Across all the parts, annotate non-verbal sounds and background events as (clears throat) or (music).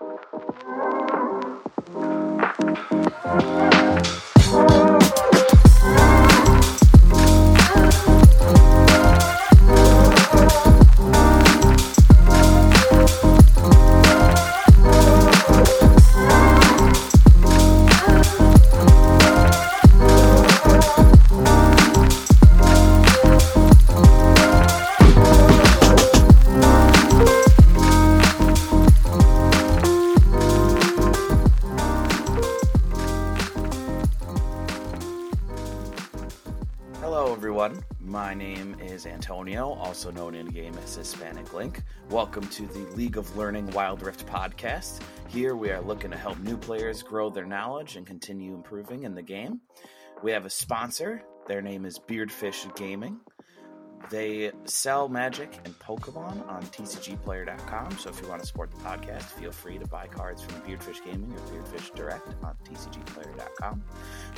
Música Hispanic Link. Welcome to the League of Learning Wild Rift podcast. Here we are looking to help new players grow their knowledge and continue improving in the game. We have a sponsor. Their name is Beardfish Gaming. They sell Magic and Pokemon on TCGplayer.com. So if you want to support the podcast, feel free to buy cards from Beardfish Gaming or Beardfish Direct on TCGplayer.com.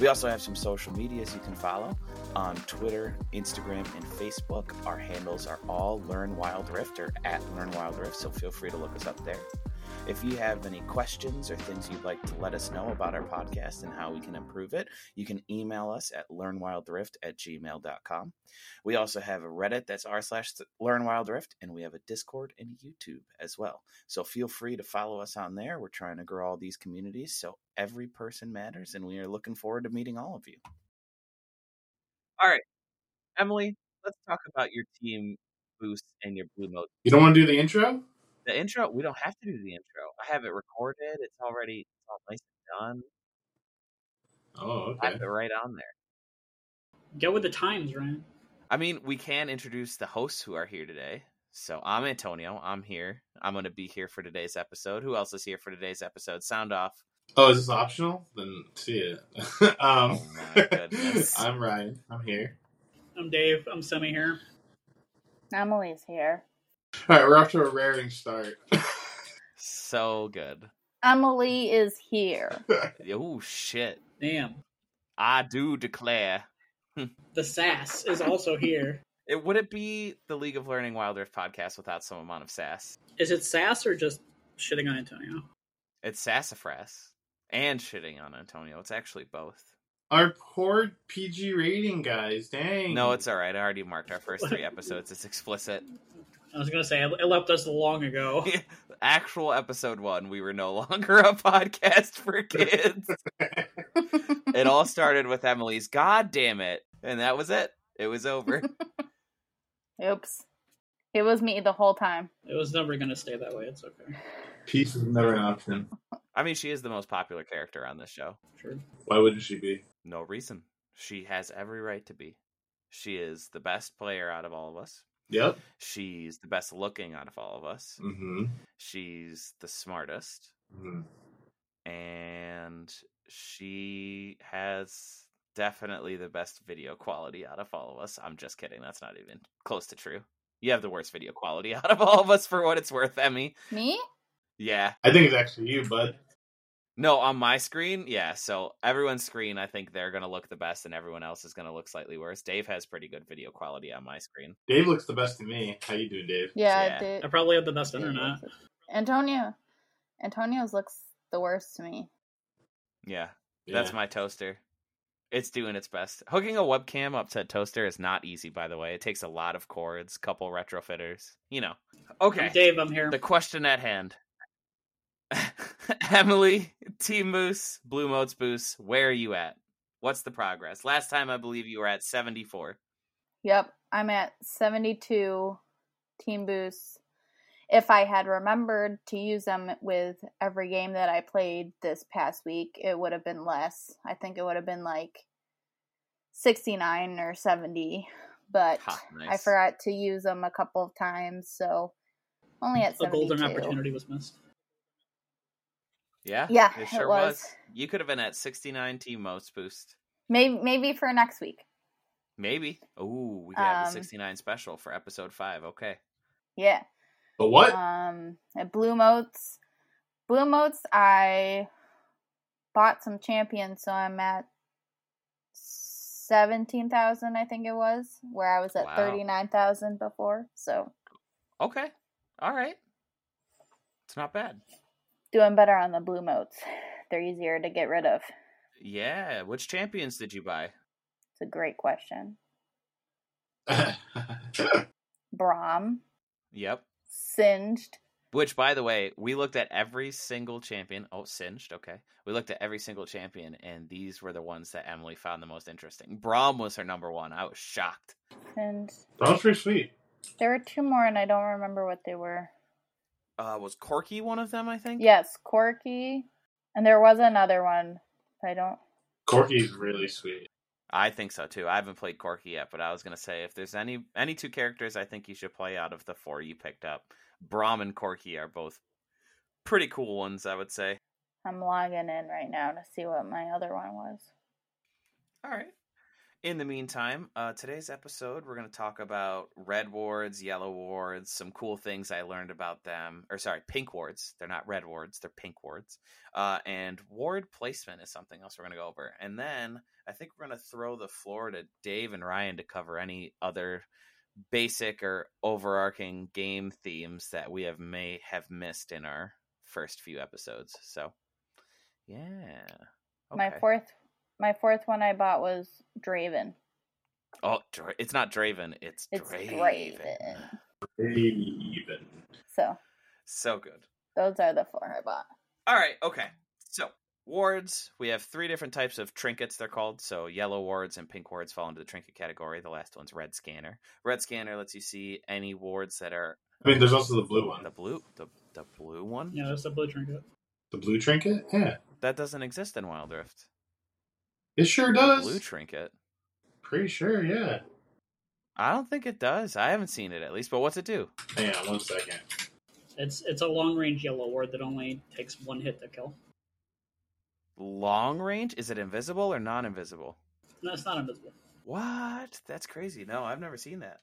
We also have some social medias you can follow on Twitter, Instagram, and Facebook. Our handles are all Learn Wild Rift or at Learn Wild Rift, so feel free to look us up there. If you have any questions or things you'd like to let us know about our podcast and how we can improve it, you can email us at learnwildrift at gmail.com. We also have a Reddit that's r slash learnwildrift, and we have a Discord and YouTube as well. So feel free to follow us on there. We're trying to grow all these communities, so every person matters, and we are looking forward to meeting all of you. All right, Emily, let's talk about your team boost and your blue mode. You don't want to do the intro? The intro, we don't have to do the intro. I have it recorded. It's already it's all nice and done. Oh, okay. I have it right on there. Get with the times, Ryan. I mean, we can introduce the hosts who are here today. So I'm Antonio. I'm here. I'm going to be here for today's episode. Who else is here for today's episode? Sound off. Oh, is this optional? Then see it. (laughs) um, Oh my goodness. (laughs) I'm Ryan. I'm here. I'm Dave. I'm Semi here. Emily's here. All right, we're off to a raring start. So good. Emily is here. (laughs) Oh shit! Damn. I do declare. Hmm. The sass is also here. (laughs) It would it be the League of Learning Wild Rift podcast without some amount of sass? Is it sass or just shitting on Antonio? It's sassafras and shitting on Antonio. It's actually both. Our poor PG rating, guys. Dang. No, it's all right. I already marked our first three (laughs) episodes. It's explicit. I was gonna say it left us long ago. (laughs) Actual episode one, we were no (laughs) longer a podcast for kids. (laughs) it all started with Emily's "God damn it," and that was it. It was over. Oops. It was me the whole time. It was never gonna stay that way. It's okay. Peace is never an option. I mean, she is the most popular character on this show. Sure. Why wouldn't she be? No reason. She has every right to be. She is the best player out of all of us. Yep. She's the best looking out of all of us. Mm-hmm. She's the smartest. mm-hmm. And she has definitely the best video quality out of all of us. I'm just kidding. That's not even close to true. You have the worst video quality (laughs) out of all of us for what it's worth, Emmy. Me? Yeah. I think it's actually you, bud. No, on my screen, yeah. So everyone's screen, I think they're gonna look the best, and everyone else is gonna look slightly worse. Dave has pretty good video quality on my screen. Dave looks the best to me. How you doing, Dave? Yeah, Yeah. I. I probably have the best Dave internet. Antonio. Antonio's looks the worst to me. Yeah, Yeah. that's my toaster. It's doing its best. Hooking a webcam up to a toaster is not easy, by the way. It takes a lot of cords, couple retrofitters. You know. Okay. I'm Dave, I'm here. The question at hand. (laughs) Emily, Team Boost, Blue Motes Boost, where are you at? What's the progress? Last time I believe you were at 74. Yep, I'm at 72 team Boost. If I had remembered to use them with every game that I played this past week, it would have been less. I think it would have been like 69 or 70, but Ha, I forgot to use them a couple of times, so only hmm, at the 72. golden opportunity was missed. Yeah? Yeah, It it sure was. was. You could have been at 69 Team Motes Boost. Maybe maybe for next week. Maybe. Oh, we could have the Um, 69 special for episode 5. Okay. Yeah. But what? Um, at Blue Motes. Blue Motes I bought some champions, so I'm at seventeen thousand, I think it was, where I was at Wow. thirty nine thousand before. So Okay. All right. It's not bad. Doing better on the blue motes. They're easier to get rid of. Yeah. Which champions did you buy? It's a great question. (laughs) Braum, Yep. Singed, Which, by the way, we looked at every single champion. Oh, singed. Okay. We looked at every single champion, and these were the ones that Emily found the most interesting. Braum was her number one. I was shocked. and that was pretty sweet. there were two more, and I don't remember what they were. Uh, was Corki one of them? I think. Yes, Corki, and there was another one. I don't. Corki's really sweet. I think so too. I haven't played Corki yet, but I was gonna say if there's any any two characters I think you should play out of the four you picked up, Braum and Corki are both pretty cool ones. I would say. I'm logging in right now to see what my other one was. All right. In the meantime, uh, today's episode, we're going to talk about red wards, yellow wards, some cool things I learned about them. Or, sorry, pink wards. They're not red wards, they're pink wards. Uh, and ward placement is something else we're going to go over. And then I think we're going to throw the floor to Dave and Ryan to cover any other basic or overarching game themes that we have may have missed in our first few episodes. So, yeah. My fourth, my fourth one I bought was Draven. Oh, Dra- it's not Draven. It's, It's Draven. Draven. Even. So So good. those are the four I bought. All right. Okay. So wards, we have three different types of trinkets. They're called. So yellow wards and pink wards fall into the trinket category. The last one's red scanner. Red scanner lets you see any wards that are I mean, there's also the blue one. the blue, the the blue one. Yeah, that's the blue trinket. The blue trinket? Yeah. That doesn't exist in Wild Rift. It sure does. blue trinket. Pretty sure, yeah. I don't think it does. I haven't seen it at least. But what's it do? Hang on one second. It's it's a long range yellow ward that only takes one hit to kill. Long range? Is it invisible or non-invisible? No, it's not invisible. What? That's crazy. No, I've never seen that.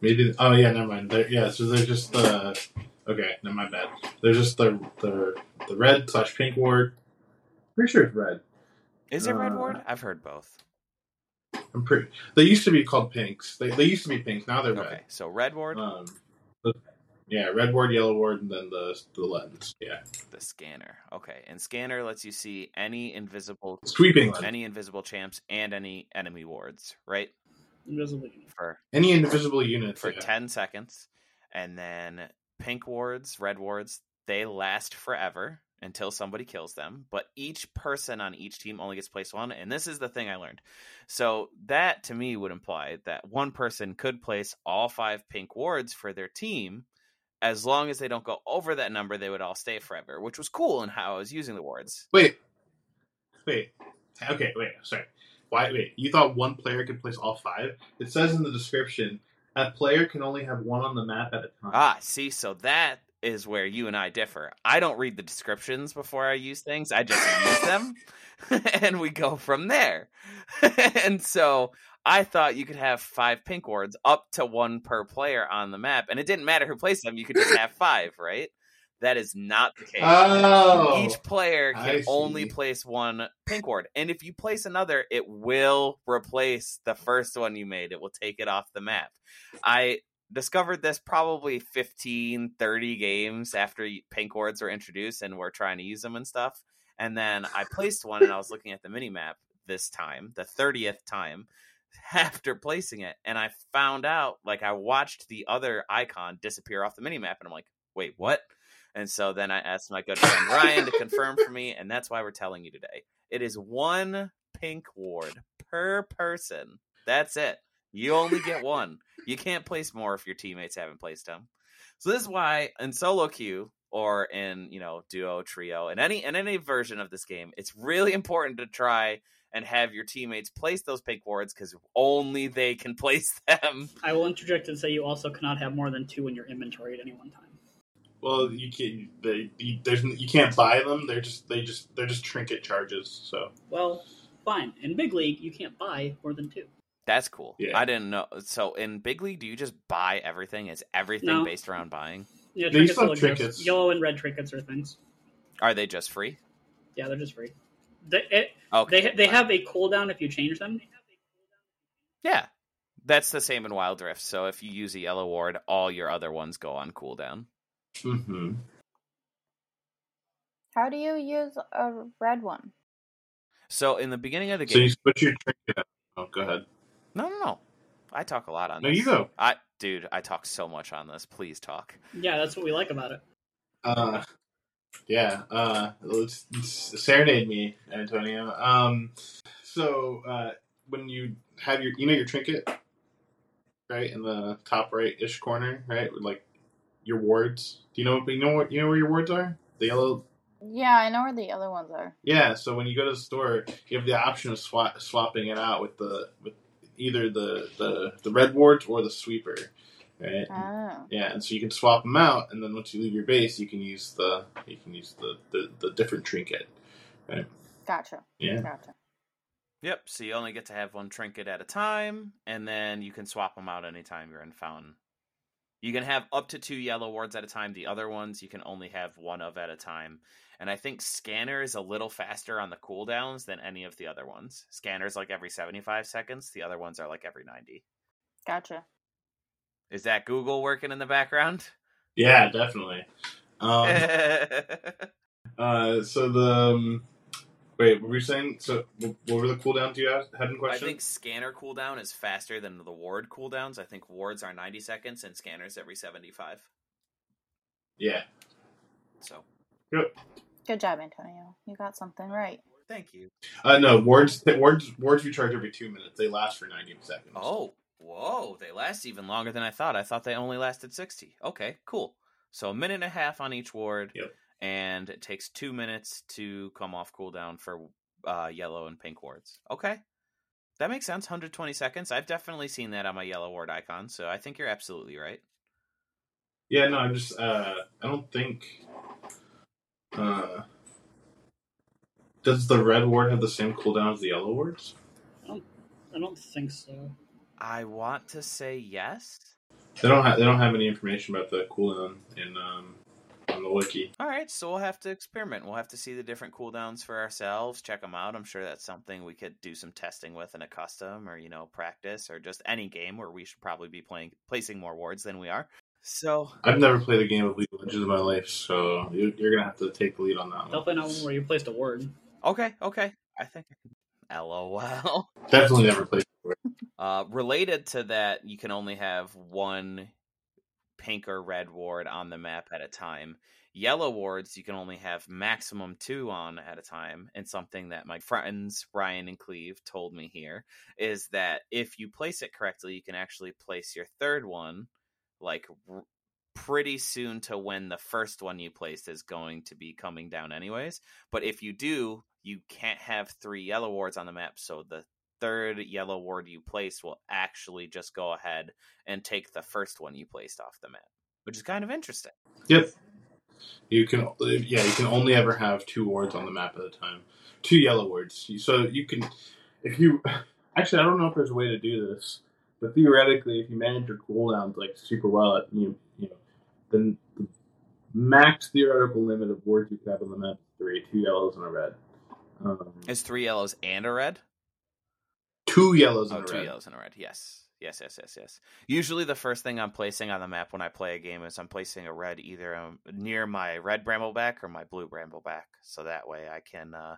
Maybe. Oh yeah, never mind. They're, yeah, so they're just the. Okay, no, my bad. They're just the the the red slash pink ward. Pretty sure it's red. Is it red Uh, ward? I've heard both. I'm pretty. They used to be called pinks. They, they used to be pinks. Now they're Okay, red. so red ward, Um, but- yeah, red ward, yellow ward, and then the the lens. Yeah, the scanner. Okay, and scanner lets you see any invisible, sweeping lens. any invisible champs and any enemy wards, right? Invisible unit. For Any invisible units. for yeah. ten seconds, and then pink wards, red wards, they last forever until somebody kills them. But each person on each team only gets placed one, and this is the thing I learned. So that to me would imply that one person could place all five pink wards for their team. As long as they don't go over that number, they would all stay forever, which was cool in how I was using the wards. Wait, wait. Okay, wait. Sorry. Why? Wait. You thought one player could place all five? It says in the description a player can only have one on the map at a time. Ah, see, so that is where you and I differ. I don't read the descriptions before I use things. I just (laughs) use them (laughs) and we go from there. (laughs) and so I thought you could have five pink wards up to one per player on the map, and it didn't matter who placed them, you could just have five, right? That is not the case. Oh, Each player can only place one pink ward. And if you place another, it will replace the first one you made. It will take it off the map. I discovered this probably 15, 30 games after pink wards were introduced and we're trying to use them and stuff. And then I placed one and I was looking at the mini map this time, the 30th time (laughs) after placing it. And I found out, like, I watched the other icon disappear off the mini map. And I'm like, wait, what? And so then I asked my good friend Ryan to confirm for me, and that's why we're telling you today. It is one pink ward per person. That's it. You only get one. You can't place more if your teammates haven't placed them. So this is why in solo queue or in you know duo, trio, in any in any version of this game, it's really (laughs) important to try and have your teammates place those pink wards because only they can (laughs) place them. I will interject and say you also cannot have more than two in your inventory at any one time. well, you can't. They, you, there's you can't buy them. They're just they just they're just trinket charges. So Well, fine. In big league, you can't buy more than two. That's cool. Yeah. I didn't know. So in big league, do you just buy everything? Is everything No. based around buying? Yeah, They trinkets still have trinkets. Yellow and red trinkets are things. Are they just free? Yeah, they're just free. They it, Okay. they they have a cooldown if you change them. Yeah. That's the same in Wild Rift. So if you use a yellow ward, all your other ones go on cooldown. hmm How do you use a red one? So in the beginning of the game, So you switch your trinket. Oh, go ahead. No, no, no. I talk a lot on No, this. you go. I, dude, I talk so much on this. Please talk. Yeah, that's what we like about it. Uh, yeah. Uh, let's, let's serenade me, Antonio. Um, so uh, when you have your, you know, your trinket, right in the top right ish corner, right, with like your wards. Do you know? You know what? You know where your wards are? The yellow. Yeah, I know where the other ones are. Yeah. So when you go to the store, you have the option of swap, swapping it out with the with either the the the red wards or the sweeper, right? Oh. Yeah, and so you can swap them out, and then once you leave your base, you can use the you can use the the, the different trinket. Right? Gotcha. Yeah, Gotcha. Yep. So you only get to have one trinket at a time, and then you can swap them out anytime you're in Fountain. You can have up to two yellow wards at a time. The other ones you can only have one of at a time. And I think Scanner is a little faster on the cooldowns than any of the other ones. Scanner's like every 75 seconds. The other ones are like every 90. Gotcha. Is that Google working in the background? yeah, definitely. Um, (laughs) uh, so the um, wait, what were you saying? So what what were the cooldowns you had, had in question? I think scanner cooldown is faster than the ward cooldowns. I think wards are 90 seconds and scanners every 75. Yeah, So, Good job, Antonio. You got something right. thank you. uh, no wards. Wards wards recharge every two minutes. They last for ninety seconds. Oh, whoa, they last even longer than I thought. I thought they only lasted 60. Okay, cool. So, a minute and a half on each ward. Yep. And it takes two minutes to come off cooldown for uh, yellow and pink wards. Okay. That makes sense. 120 seconds. I've definitely seen that on my yellow ward icon, so I think you're absolutely right. Yeah, no, I'm just. Uh, I don't think. Uh, does the red ward have the same cooldown as the yellow wards? I don't think so. I want to say yes. They don't have. They don't have any information about the cooldown in um, on the wiki. All right, so we'll have to experiment. We'll have to see the different cooldowns for ourselves, check them out. I'm sure that's something we could do some testing with in a custom or, you know, practice or just any game where we should probably be playing placing more wards than we are. So, I've never played a game of League of Legends in my life, so you- you're gonna have to take the lead on that one. Definitely not one where you placed a word. okay, okay. I think LOL. Definitely never played. (laughs) Uh related to that, you can only have one pink or red ward on the map at a time. Yellow wards, you can only have maximum two on at a time. And something that my friends Ryan and Cleve told me here is that if you place it correctly, you can actually place your third one like r- pretty soon to when the first one you placed is going to be coming down, anyways. But if you do, you can't have three yellow wards on the map. So the third yellow ward you place will actually just go ahead and take the first one you placed off the map, which is kind of interesting. Yep. You can. Yeah, you can only ever have two wards on the map at a time. Two yellow wards. So you can, if you. Actually, I don't know if there's a way to do this, but theoretically, if you manage your cooldowns like super well, you you know, then the max theoretical limit of wards you could have on the map is three: two yellows and a red. Um, Is three yellows and a red? Two yellows Oh, and a two red. yellows and a red. Yes. Yes, yes, yes, yes. Usually, the first thing I'm placing on the map when I play a game is I'm placing a red either um, near my red brambleback or my blue brambleback, so that way I can uh,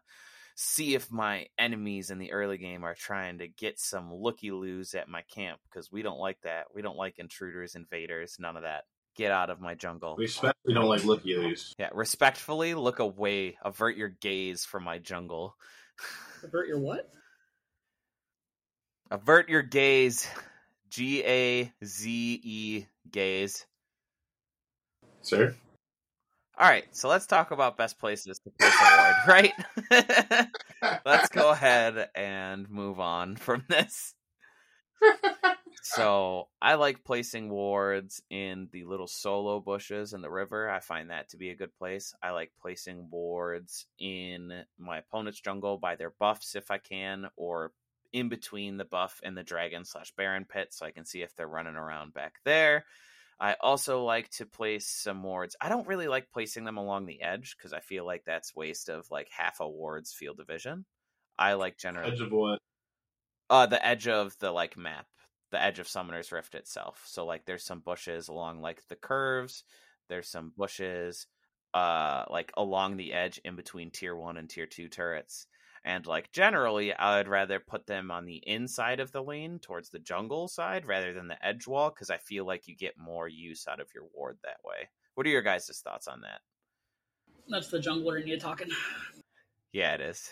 see if my enemies in the early game are trying to get some looky loos at my camp because we don't like that. We don't like intruders, invaders, none of that. Get out of my jungle. We especially don't like looky loos. Yeah, respectfully look away, avert your gaze from my jungle. Avert your what? Avert your gaze. G A Z E gaze. Sir? All right, so let's talk about best places to place a ward, (laughs) right? (laughs) let's go ahead and move on from this. So, I like placing wards in the little solo bushes in the river. I find that to be a good place. I like placing wards in my opponent's jungle by their buffs if I can, or in between the buff and the dragon slash baron pit so I can see if they're running around back there. I also like to place some wards. I don't really like placing them along the edge because I feel like that's waste of like half a ward's field division. I like generally Edge of what? uh the edge of the like map, the edge of Summoner's Rift itself. So like there's some bushes along like the curves. There's some bushes uh like along the edge in between tier 1 and tier 2 turrets and like generally i would rather put them on the inside of the lane towards the jungle side rather than the edge wall because i feel like you get more use out of your ward that way. What are your guys' thoughts on that? That's the jungler in you talking. yeah it is.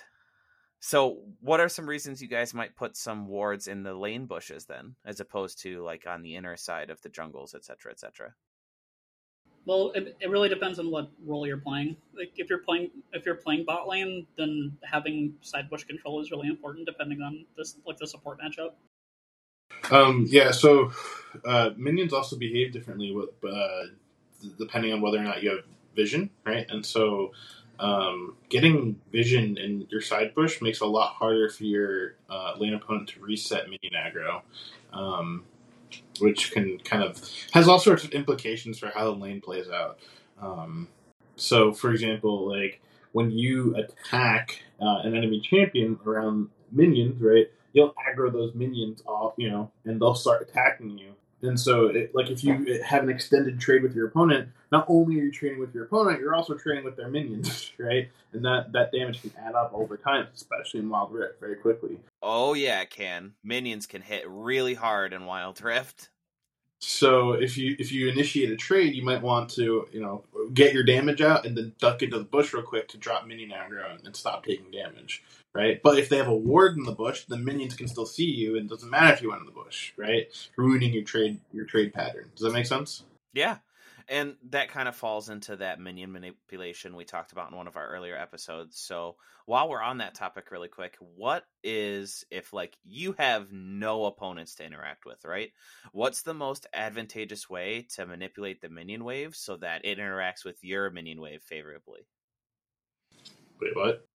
So what are some reasons you guys might put some wards in the lane bushes then as opposed to like on the inner side of the jungles etc etc Well, it, it really depends on what role you're playing. Like if you're playing if you're playing bot lane, then having side bush control is really important, depending on this like the support matchup. Um, yeah, so uh, minions also behave differently with, uh, depending on whether or not you have vision, right? And so um, getting vision in your side bush makes it a lot harder for your uh, lane opponent to reset minion aggro, um, which can kind of has all sorts of implications for how the lane plays out. Um, so, for example, like when you attack uh, an enemy champion around minions, right? You'll aggro those minions off, you know, and they'll start attacking you. And so, it, like, if you have an extended trade with your opponent, not only are you trading with your opponent, you're also trading with their minions, (laughs) right? And that that damage can add up over time, especially in Wild Rift, very quickly. oh yeah it can minions can hit really hard in wild rift So if you if you initiate a trade, you might want to you know get your damage out and then duck into the bush real quick to drop minion aggro and stop taking damage, right? But if they have a ward in the bush, the minions can still see you, and it doesn't matter if you went in the bush, right? Ruining your trade your trade pattern. Does that make sense? Yeah. And that kind of falls into that minion manipulation we talked about in one of our earlier episodes. So, while we're on that topic really quick, what is if like you have no opponents to interact with, right? What's the most advantageous way to manipulate the minion wave so that it interacts with your minion wave favorably? Wait, what?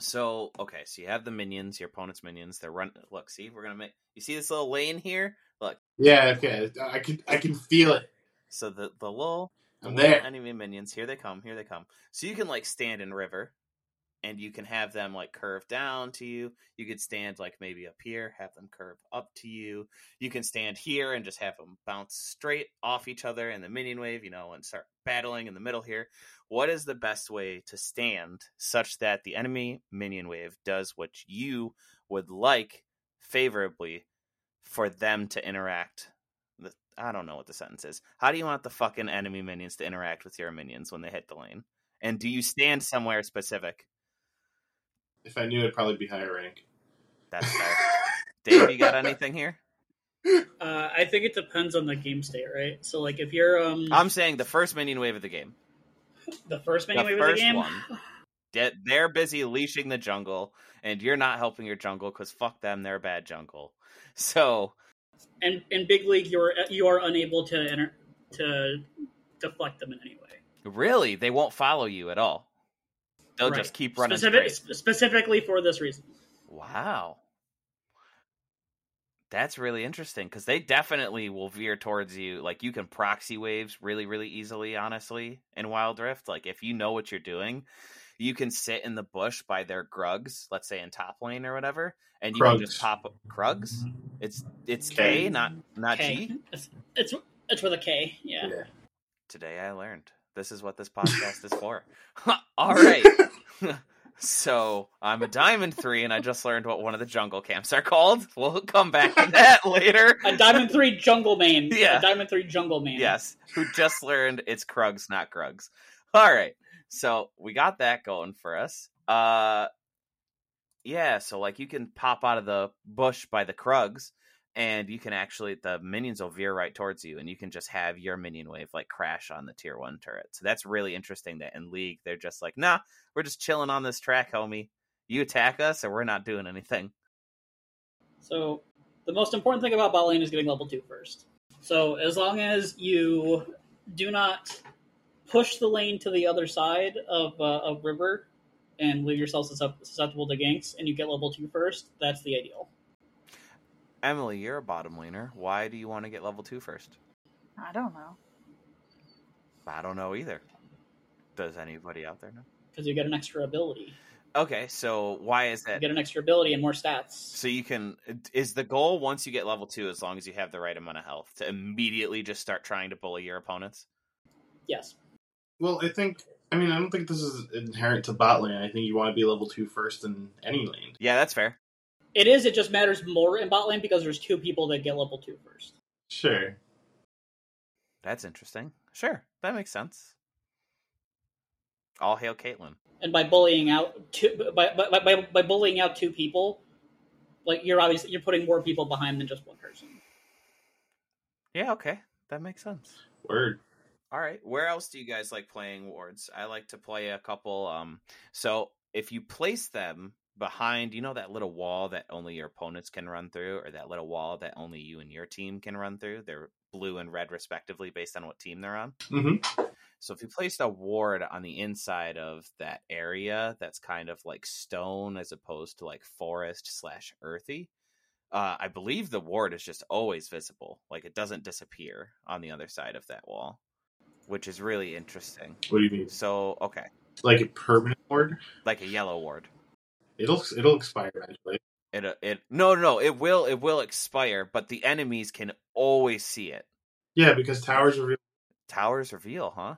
So, okay, so you have the minions, your opponent's minions. They're run. Look, see, we're gonna make. You see this little lane here? Look, Yeah, okay. I can I can feel it. So the the the I'm there. enemy minions. Here they come. Here they come. So you can like stand in river, and you can have them like curve down to you. You could stand like maybe up here, have them curve up to you. You can stand here and just have them bounce straight off each other in the minion wave, you know, and start battling in the middle here. What is the best way to stand such that the enemy minion wave does what you would like favorably for them to interact? The- I don't know what the sentence is. How do you want the fucking enemy minions to interact with your minions when they hit the lane? And do you stand somewhere specific? If I knew, it'd probably be higher rank. That's fair. (laughs) Dave, you got anything here? Uh, I think it depends on the game state, right? So like if you're um I'm saying the first minion wave of the game. the first minion the wave of the first game, one. They- They're busy leashing the jungle, and you're not helping your jungle because fuck them, they're a bad jungle. So and in big league you're you are unable to enter to deflect them in any way. really, they won't follow you at all. They'll Right. just keep running Specific, sp- specifically for this reason. Wow. That's really interesting because they definitely will veer towards you. Like you can proxy waves really, really easily, honestly, in Wild Rift. Like if you know what you're doing, you can sit in the bush by their grugs, let's say in top lane or whatever, and you can just Krugs. pop up Krugs. Mm-hmm. It's it's K. K, not not K. G. It's, it's it's with a K. Yeah. Today I learned. This is what this podcast is for. (laughs) (laughs) All right. (laughs) so I'm a diamond three, and I just learned what one of the jungle camps are called. We'll come back to that later. A Diamond Three Jungle Main. Yeah. A Diamond Three Jungle Main. Yes, who just learned it's Krugs, not Grugs. All right. So we got that going for us. Uh yeah, so like you can pop out of the bush by the Krugs and you can actually the minions will veer right towards you and you can just have your minion wave like crash on the tier 1 turret. So that's really interesting that in league they're just like, "Nah, we're just chilling on this track, homie. You attack us or we're not doing anything." So the most important thing about bot lane is getting level two first. So as long as you do not push the lane to the other side of uh, of river and leave yourself susceptible to ganks, and you get level two first, that's the ideal. Emily, you're a bottom laner. Why do you want to get level 2 first? I don't know. I don't know either. Does anybody out there know? Because you get an extra ability. Okay, so why is that? You that? get an extra ability and more stats. So you can is the goal once you get level two, as long as you have the right amount of health, to immediately just start trying to bully your opponents. Yes. Well, I think I mean, I don't think this is inherent to bot lane. I think you want to be level two first in any lane. Yeah, that's fair. It is. It just matters more in bot lane because there's two people that get level two first. Sure. That's interesting. Sure, that makes sense. All hail Caitlyn. And by bullying out two, by by, by, by bullying out two people, like you're obviously you're putting more people behind than just one person. Yeah, okay, that makes sense. Word. All right. Where else do you guys like playing wards? I like to play a couple. Um, so if you place them behind, you know, that little wall that only your opponents can run through, or that little wall that only you and your team can run through. They're blue and red respectively, based on what team they're on. Mm-hmm. So if you placed a ward on the inside of that area, that's kind of like stone as opposed to like forest slash earthy. Uh, I believe the ward is just always visible, like it doesn't disappear on the other side of that wall, which is really interesting. What do you mean? So okay, Like a permanent ward? like a yellow ward. It'll it'll expire eventually. It uh, it no no no it will it will expire, but the enemies can always see it. Yeah, because towers reveal. Towers reveal, huh?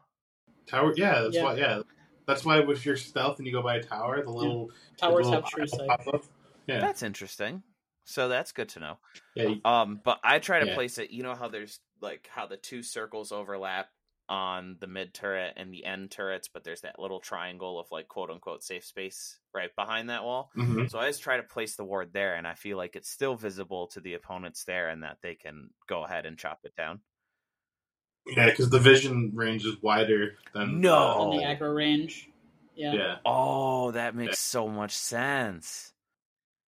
Tower. Yeah, that's Yeah. why. Yeah, that's why if you're stealth and you go by a tower, the little Towers the little have true sight. pop up. Yeah, That's interesting. So that's good to know. yeah. you- Um, but I try to Yeah. place it. You know how there's like how the two circles overlap on the mid turret and the end turrets, but there's that little triangle of like quote unquote safe space right behind that wall. mhm. So I just try to place the ward there, and I feel like it's still visible to the opponents there, and that they can go ahead and chop it down. Yeah, because the vision range is wider than No. on the aggro range. Yeah. Yeah, Oh, that makes Yeah. so much sense.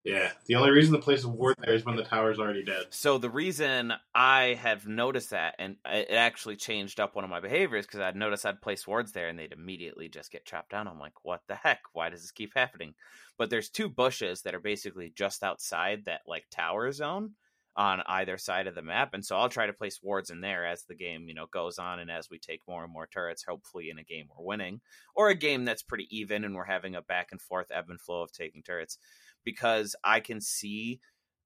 Yeah. The only reason to place a ward there is when the tower's already dead. So the reason I have noticed that, and it actually changed up one of my behaviors because I'd noticed I'd place wards there and they'd immediately just get chopped down. I'm like, what the heck? Why does this keep happening? But there's two bushes that are basically just outside that like tower zone on either side of the map, and so I'll try to place wards in there as the game you know goes on and as we take more and more turrets. Hopefully, in a game we're winning or a game that's pretty even and we're having a back and forth ebb and flow of taking turrets because I can see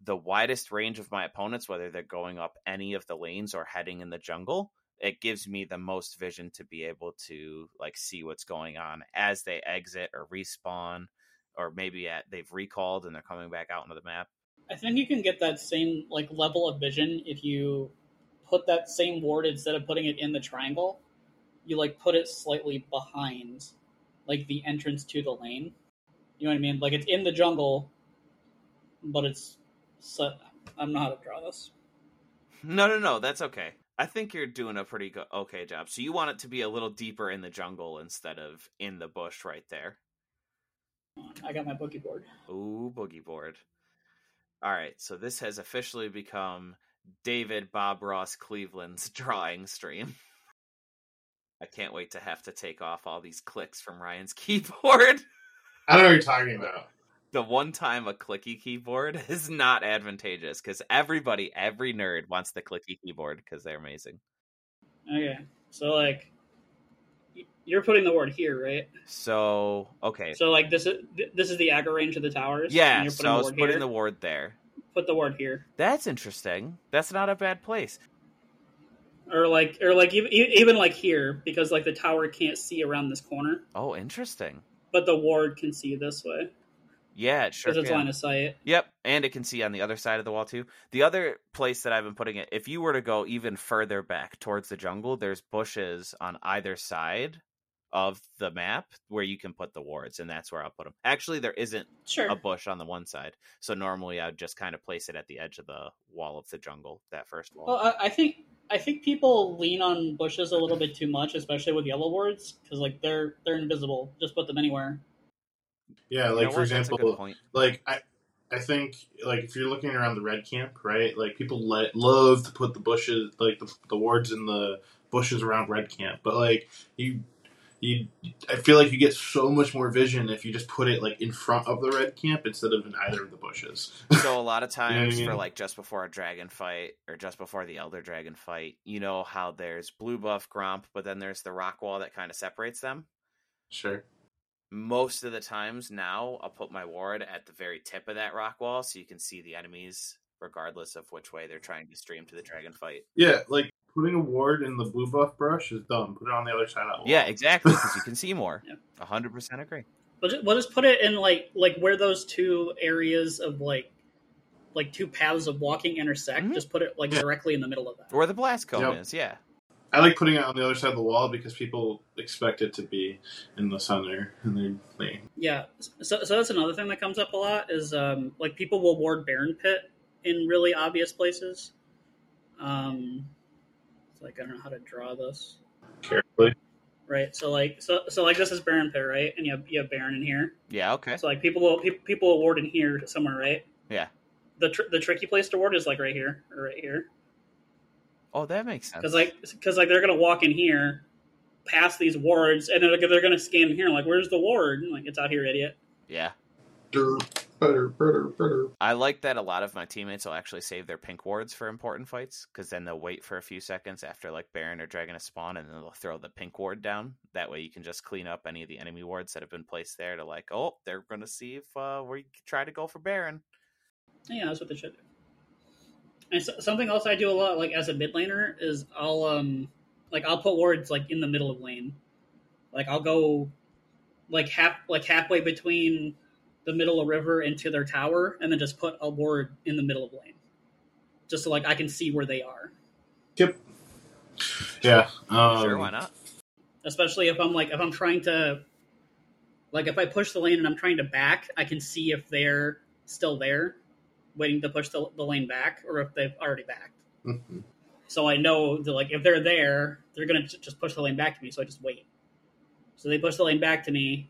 the widest range of my opponents, whether they're going up any of the lanes or heading in the jungle, it gives me the most vision to be able to like see what's going on as they exit or respawn, or maybe at they've recalled and they're coming back out into the map. I think you can get that same like level of vision if you put that same ward instead of putting it in the triangle. You like put it slightly behind, like the entrance to the lane. You know what I mean? Like it's in the jungle, but it's. So, I am not know how to draw this. No, no, no, that's okay. I think you're doing a pretty good okay job. So you want it to be a little deeper in the jungle instead of in the bush right there. I got my boogie board. Ooh, boogie board. All right, so this has officially become David Bob Ross Cleveland's (laughs) drawing stream. I can't wait to have to take off all these clicks from Ryan's (laughs) keyboard. I don't know what you're talking about. The one time a clicky keyboard (laughs) is not advantageous because everybody, every nerd wants the clicky keyboard because they're amazing. Okay, so like, you're putting the ward here, right? So, okay. So like this is this is the aggro range of the towers. and Yeah, you're so I was ward putting here. the ward there. put the ward here, That's interesting. That's not a bad place. or like or like even, even like here because like the tower can't see around this corner, Oh, interesting. But the ward can see this way Yeah, it sure because it's line of sight. Yep, and it can see on the other side of the wall too. The other place that I've been putting it, if you were to go even further back towards the jungle, there's bushes on either side of the map where you can put the wards, and that's where I'll put them. Actually, there isn't Sure. a bush on the one side, so normally I'd just kind of place it at the edge of the wall of the jungle, that first wall. Well, I, I think I think people lean on bushes a little bit too much, especially with yellow wards, because like they're they're invisible. Just put them anywhere. Yeah, You like know for what? That's a good example, point. like I, I think like if you're looking around the red camp, right? Like people let, love to put the bushes, like the, the wards in the bushes around red camp, but like you, you, I feel like you get so much more vision if you just put it like in front of the red camp instead of in either of the bushes. so a lot of (laughs) know I times mean? for like just before a dragon fight or just before the elder dragon fight you know how there's blue buff gromp but then there's the rock wall that kind of separates them Sure. most of the times now i'll put my ward at the very tip of that rock wall so you can see the enemies regardless of which way they're trying to stream to the dragon fight Yeah, like putting a ward in the blue buff brush is dumb. Put it on the other side of the wall. Yeah, exactly, because you (laughs) can see more. Yeah. Hundred percent agree. We'll just, we'll just put it in like like where those two areas of like like two paths of walking intersect. Mhm. Just put it like Yeah. directly in the middle of that. Where the blast cone Yep. is, yeah. I like putting it on the other side of the wall because people expect it to be in the center, and they, they Yeah, so, so that's another thing that comes up a lot is um, like people will ward Baron Pit in really obvious places. Um, it's like I don't know how to draw this, carefully. right? So like so so like this is Baron Pit, right? And you have you have Baron in here. Yeah, okay. So like people will pe- people will ward in here somewhere, right? Yeah. The tr- the tricky place to ward is like right here or right here Oh, that makes sense. because like because like they're gonna walk in here, past these wards, and they're they're gonna scan in here like where's the ward? Like it's out here, idiot. yeah. Durr, butter, butter, butter. I like that a lot of my teammates will actually save their pink wards for important fights because then they'll wait for a few seconds after like Baron or Dragon to spawn and then they'll throw the pink ward down. That way you can just clean up any of the enemy wards that have been placed there to like, oh, they're going to see if uh, we try to go for Baron. Yeah, that's what they should do. And so, something else I do a lot, like as a mid laner, is I'll um like I'll put wards like in the middle of lane. Like I'll go like half like halfway between the middle of river into their tower, and then just put a ward in the middle of lane, just so like I can see where they are. Yep. Yeah. Um, sure, why not? Especially if I'm like if I'm trying to like if I push the lane and I'm trying to back, I can see if they're still there, waiting to push the, the lane back, or if they've already backed. mhm. So I know that like if they're there, they're gonna just push the lane back to me. So I just wait. So they push the lane back to me.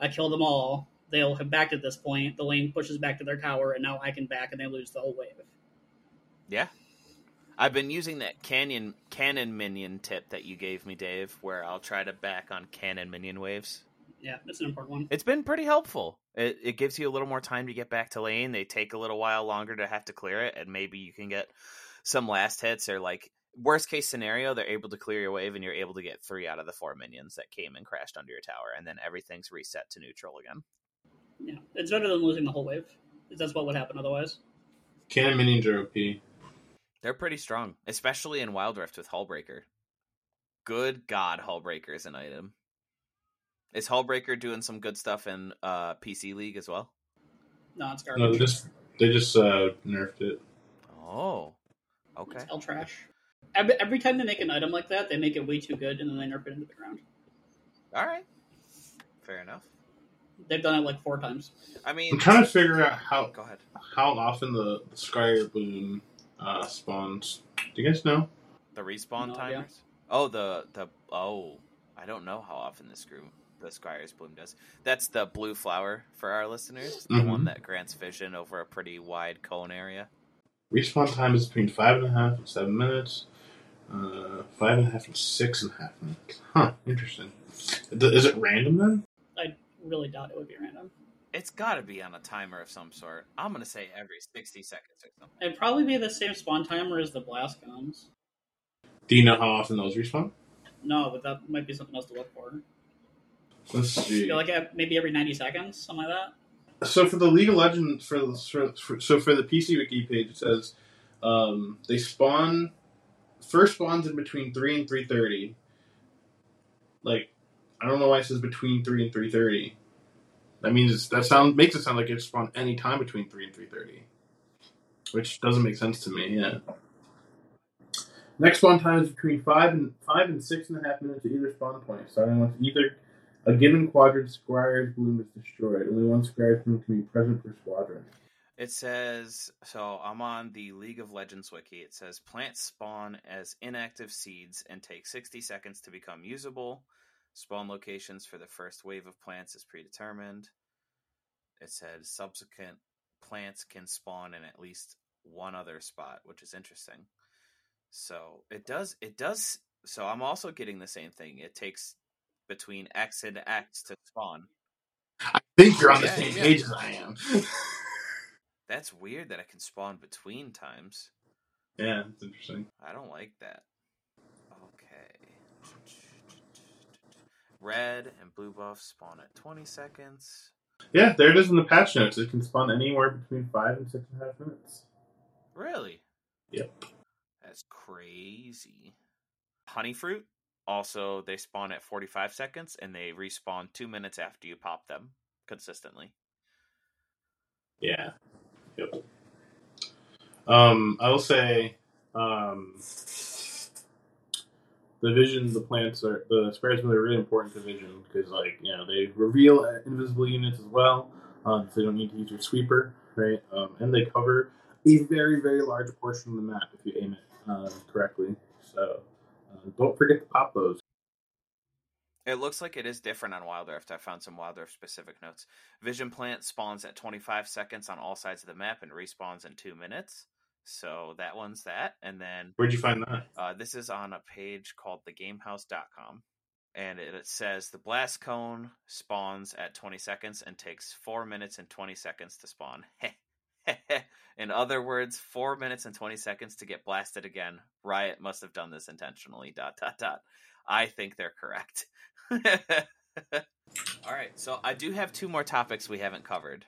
I kill them all. They'll have backed at this point. The lane pushes back to their tower, and now I can back, and they lose the whole wave. Yeah. I've been using that canyon cannon minion tip that you gave me, Dave, where I'll try to back on cannon minion waves. Yeah, that's an important one. It's been pretty helpful. It, it gives you a little more time to get back to lane. They take a little while longer to have to clear it, and maybe you can get some last hits or like worst case scenario, they're able to clear your wave and you're able to get three out of the four minions that came and crashed under your tower, and then everything's reset to neutral again. Yeah, it's better than losing the whole wave. That's what would happen otherwise. Cannon minions are OP. They're pretty strong, especially in Wild Rift with Hullbreaker. Good God, Hullbreaker is an item. Is Hullbreaker doing some good stuff in uh, PC League as well? No, it's No, garbage. they just they just uh, nerfed it. Oh, okay. It's all trash. Every, every time they make an item like that, they make it way too good, and then they nerf it into the ground. All right. Fair enough. They've done it like four times. I mean, I'm trying to figure out how Go ahead. how often the, the Scryer Bloom uh, spawns. Do you guys know? The respawn No idea. timers. Oh, the the oh, I don't know how often this group the Scryer's Bloom does. That's the blue flower for our listeners, the Mhm. one that grants vision over a pretty wide cone area. Respawn time is between five and a half and seven minutes. Uh, five and a half and six and a half minutes. Huh. Interesting. Is it random then? I really doubt it would be random. It's got to be on a timer of some sort. I'm gonna say every sixty seconds or something. It'd probably be the same spawn timer as the blast cones. Do you know how often those respawn? No, but that might be something else to look for. Let's I see. feel like maybe every 90 seconds, something like that. So for the League of Legends, for, the- for, for so for the PC Wiki page, it says um, they spawn first spawns in between three and three thirty. Like, I don't know why it says between three and three thirty. That means it's, that sound makes it sound like it spawn any time between three and three thirty, which doesn't make sense to me. Yeah. Next spawn time is between five and five and six and a half minutes at either spawn point, starting once either a given quadrant Scryer's Bloom is destroyed. Only one Scryer's Bloom can be present per squadron. It says so. I'm on the League of Legends wiki. It says plants spawn as inactive seeds and take 60 seconds to become usable. Spawn locations for the first wave of plants is predetermined. It said subsequent plants can spawn in at least one other spot, which is interesting. So it does. It does. So I'm also getting the same thing. It takes between X and X to spawn. I think you're on the Yeah, same yeah. page as I am. That's weird that I can spawn between times. (laughs) yeah, it's interesting. I don't like that. Okay. Red and blue buff spawn at 20 seconds. Yeah, there it is in the patch notes. It can spawn anywhere between five and six and a half minutes. Really? Yep. That is crazy. Honey fruit also they spawn at 45 seconds and they respawn 2 minutes after you pop them consistently. Yeah. Yep. Um, I will say, um, the vision, the plants are the spares are really important to vision because, like, you know, they reveal invisible units as well, um, so you don't need to use your sweeper, right? Um, and they cover a very, very large portion of the map if you aim it uh, correctly. So uh, don't forget to pop those. It looks like it is different on Wild Rift. I found some Wild Rift specific notes. Vision Plant spawns at 25 seconds on all sides of the map and respawns in two minutes. So that one's that. And then Where'd you find that? uh, this is on a page called thegamehouse.com. And it, it says the blast cone spawns at 20 seconds and takes 4 minutes and 20 seconds to spawn. (laughs) In other words, 4 minutes and 20 seconds to get blasted again. Riot must have done this intentionally. Dot dot dot. I think they're correct. (laughs) All right, so I do have two more topics we haven't covered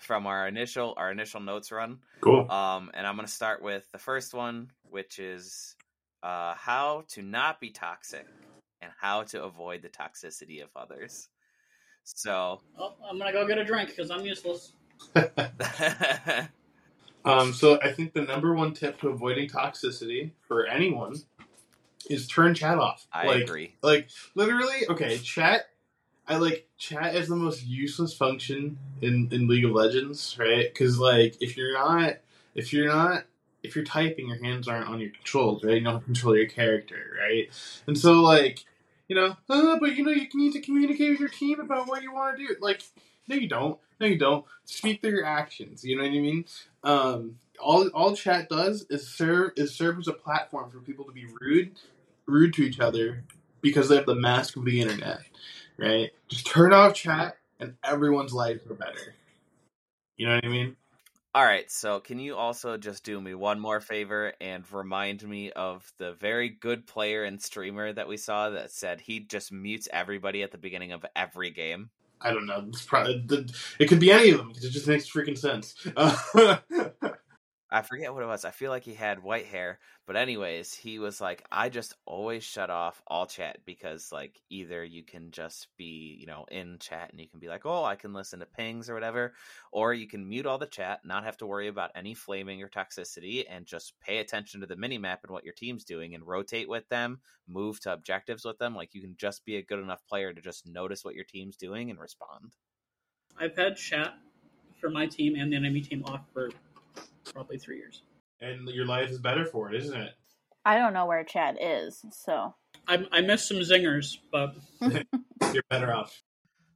from our initial our initial notes run. Cool. Um, and I'm going to start with the first one, which is uh, how to not be toxic and how to avoid the toxicity of others. So, Oh, I'm gonna go get a drink because I'm useless. (laughs) Um, so I think the number one tip to avoiding toxicity for anyone is turn chat off. I like, agree. Like literally, okay, chat. I like chat is the most useless function in in League of Legends, right? Because like if you're not if you're not if you're typing, your hands aren't on your controls, right? You don't control your character, right? And so like you know, uh, but you know you need to communicate with your team about what you want to do. Like no, you don't. No, you don't. Speak through your actions. You know what I mean? Um, all all chat does is serve is serve as a platform for people to be rude, rude to each other because they have the mask of the internet, right? Just turn off chat, and everyone's lives are better. You know what I mean? All right, so can you also just do me one more favor and remind me of the very good player and streamer that we saw that said he just mutes everybody at the beginning of every game? I don't know. It's probably it could be any of them because it just makes freaking sense. Uh, (laughs) I forget what it was. I feel like he had white hair, but anyways, he was like, I just always shut off all chat because like either you can just be, you know, in chat and you can be like, oh, I can listen to pings or whatever, or you can mute all the chat, not have to worry about any flaming or toxicity, and just pay attention to the mini map and what your team's doing and rotate with them, move to objectives with them. Like you can just be a good enough player to just notice what your team's doing and respond. I've had chat for my team and the enemy team off for probably three years. and your life is better for it, isn't it? I don't know where Chad is, so I, I missed some zingers, but (laughs) You're better off.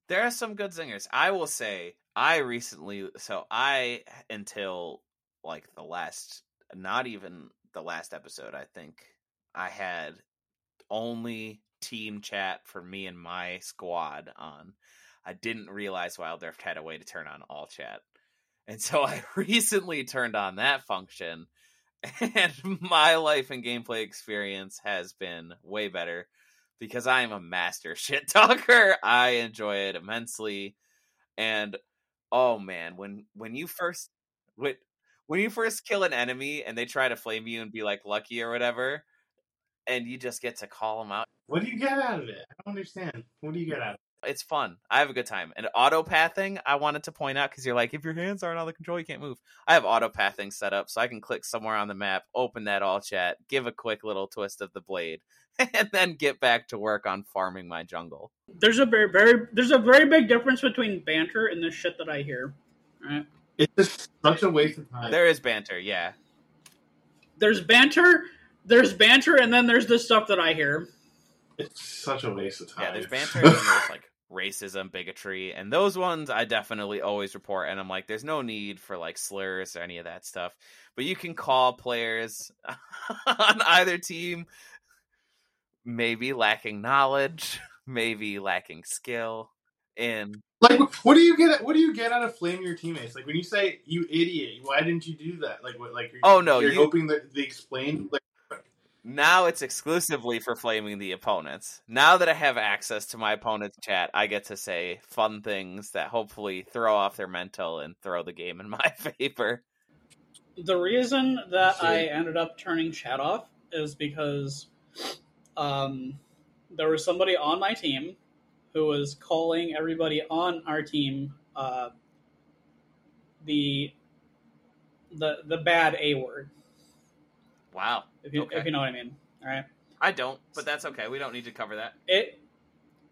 There are some good zingers. I will say, I recently, so I, until like the last, not even the last episode, I think I had only team chat for me and my squad on. I didn't realize Wild Rift had a way to turn on all chat. And so I (laughs) recently turned on that function, and my life and gameplay experience has been way better because I am a master (laughs) shit talker. I enjoy it immensely. And oh man, when when you first when when you first kill an enemy and they try to flame you and be like lucky or whatever, and you just get to call them out, What do you get out of it? I don't understand. What do you get out of it? It's fun. I have a good time. And auto pathing, I wanted to point out because you're like, if your hands aren't on the control, you can't move. I have auto pathing set up so I can click somewhere on the map, open that all chat, give a quick little twist of the blade, (laughs) and then get back to work on farming my jungle. there's a very very there's a very big difference between banter and the shit that I hear. Right? It's just such a waste of time. There is banter, yeah. There's banter, there's banter, and then there's the stuff that I hear. It's such a waste of time. Yeah, there's banter (laughs) and there's like racism, bigotry, and those ones I definitely always report. And I'm like, there's no need for like slurs or any of that stuff. But you can call players (laughs) on either team maybe lacking knowledge, maybe lacking skill. In like, what do you get? What do you get out of flaming your teammates? Like when you say "you idiot," why didn't you do that? Like what? Like Oh, no, you're you- hoping that they explain. Like, now it's exclusively for flaming the opponents. Now that I have access to my opponent's chat, I get to say fun things that hopefully throw off their mental and throw the game in (laughs) my favor. The reason that Shit. I ended up turning chat off is because um, there was somebody on my team who was calling everybody on our team uh, the the the bad A word. Wow. If you Okay. if you know what I mean. All right. I don't, but that's okay. We don't need to cover that. It.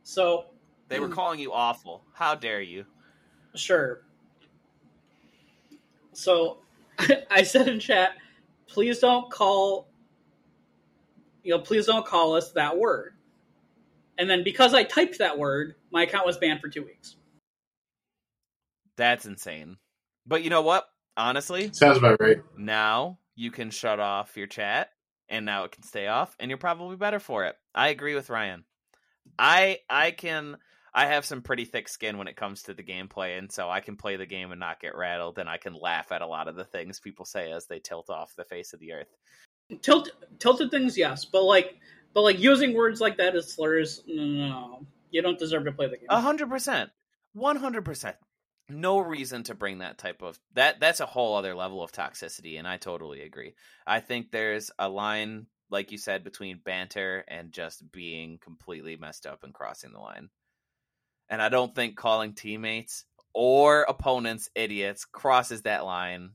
So They were Hmm. calling you awful. How dare you? Sure. So (laughs) I said in chat, please don't call you know, please don't call us that word. And then because I typed that word, my account was banned for two weeks. That's insane. But you know what? Honestly, Sounds about right. now you can shut off your chat and now it can stay off and you're probably better for it. I agree with Ryan. I I can I have some pretty thick skin when it comes to the gameplay and so I can play the game and not get rattled and I can laugh at a lot of the things people say as they tilt off the face of the earth. Tilt, tilted things, yes, but like, but like using words like that as slurs, no, no, no. you don't deserve to play the game. A hundred percent. One hundred percent. No reason to bring that type of that that's a whole other level of toxicity, and I totally agree. I think there's a line, like you said, between banter and just being completely messed up and crossing the line. And I don't think calling teammates or opponents idiots crosses that line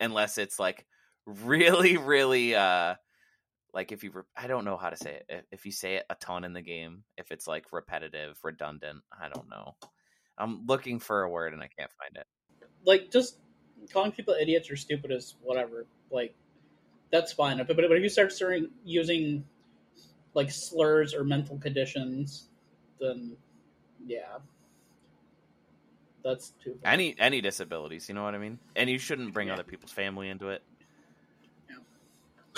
unless it's like really, really uh like if you re- I don't know how to say it. If- If you say it a ton in the game, if it's like repetitive, redundant, I don't know. I'm looking for a word and I can't find it. like just calling people idiots or stupid is whatever. Like that's fine. But but if you start starting using like slurs or mental conditions, then yeah, that's too. far. Any any disabilities, you know what I mean? And you shouldn't bring Yeah. other people's family into it.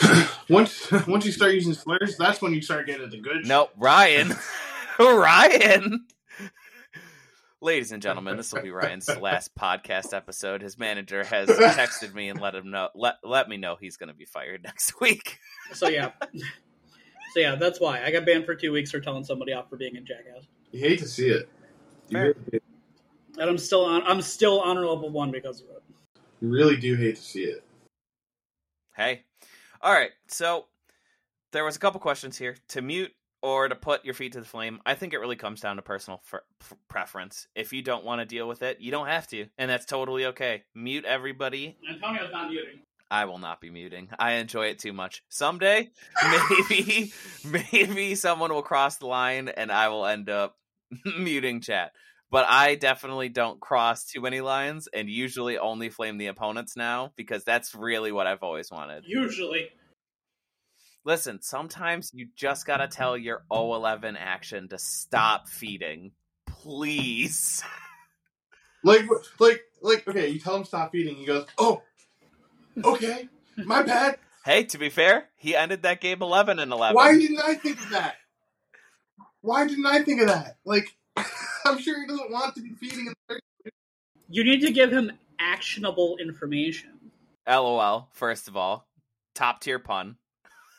(laughs) once (laughs) once you start using slurs, that's when you start getting the good. No, Ryan. (laughs) Ryan. Ladies and gentlemen, this will be Ryan's last podcast episode. His manager has texted me and let him know let let me know he's going to be fired (laughs) next week. So yeah, so yeah, that's why I got banned for two weeks for telling somebody off for being a jackass, You hate to see it. You Fair. really, and I'm still on. I'm still honor level one because of it. you really do hate to see it. Hey. All right. So there was a couple questions here to mute or to put your feet to the flame. I think it really comes down to personal f- preference. If you don't want to deal with it, you don't have to, and that's totally okay. Mute everybody. Antonio's not muting. I will not be muting. I enjoy it too much. Someday, (laughs) maybe maybe someone will cross the line and I will end up (laughs) muting chat. But I definitely don't cross too many lines and usually only flame the opponents now because that's really what I've always wanted. Usually, Listen, sometimes you just gotta tell your O11 Akshan to stop feeding. Please. (laughs) Like, like, like. Okay, you tell him stop feeding. He goes, "Oh, okay, my bad." Hey, to be fair, he ended that game 11 and 11. Why didn't I think of that? Why didn't I think of that? Like, (laughs) I'm sure he doesn't want to be feeding. In you need to give him actionable information. LOL, first of all. Top tier pun.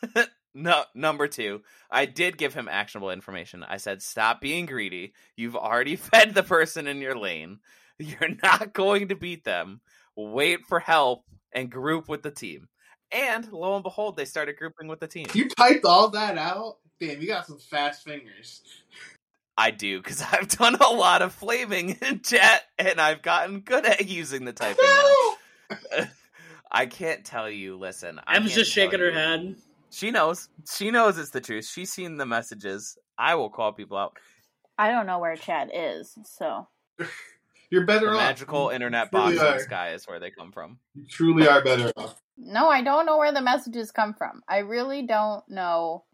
(laughs) no, number two, I did give him actionable information. I said, stop being greedy. You've already (laughs) fed the person in your lane. You're not going to beat them. Wait for help and group with the team. And lo and behold, they started grouping with the team. You typed all that out. Damn, you got some fast fingers. I do, because (laughs) I've done a lot of flaming in chat and I've gotten good at using the typing now. I can't tell you, listen. I Em's can't just shaking tell her you. head. She knows. She knows it's the truth. She's seen the messages. I will call people out. I don't know where Chad is, so (laughs) You're better The off. magical internet Truly box in are. the sky is where they come from. You truly are better off. no, I don't know where the messages come from. I really don't know.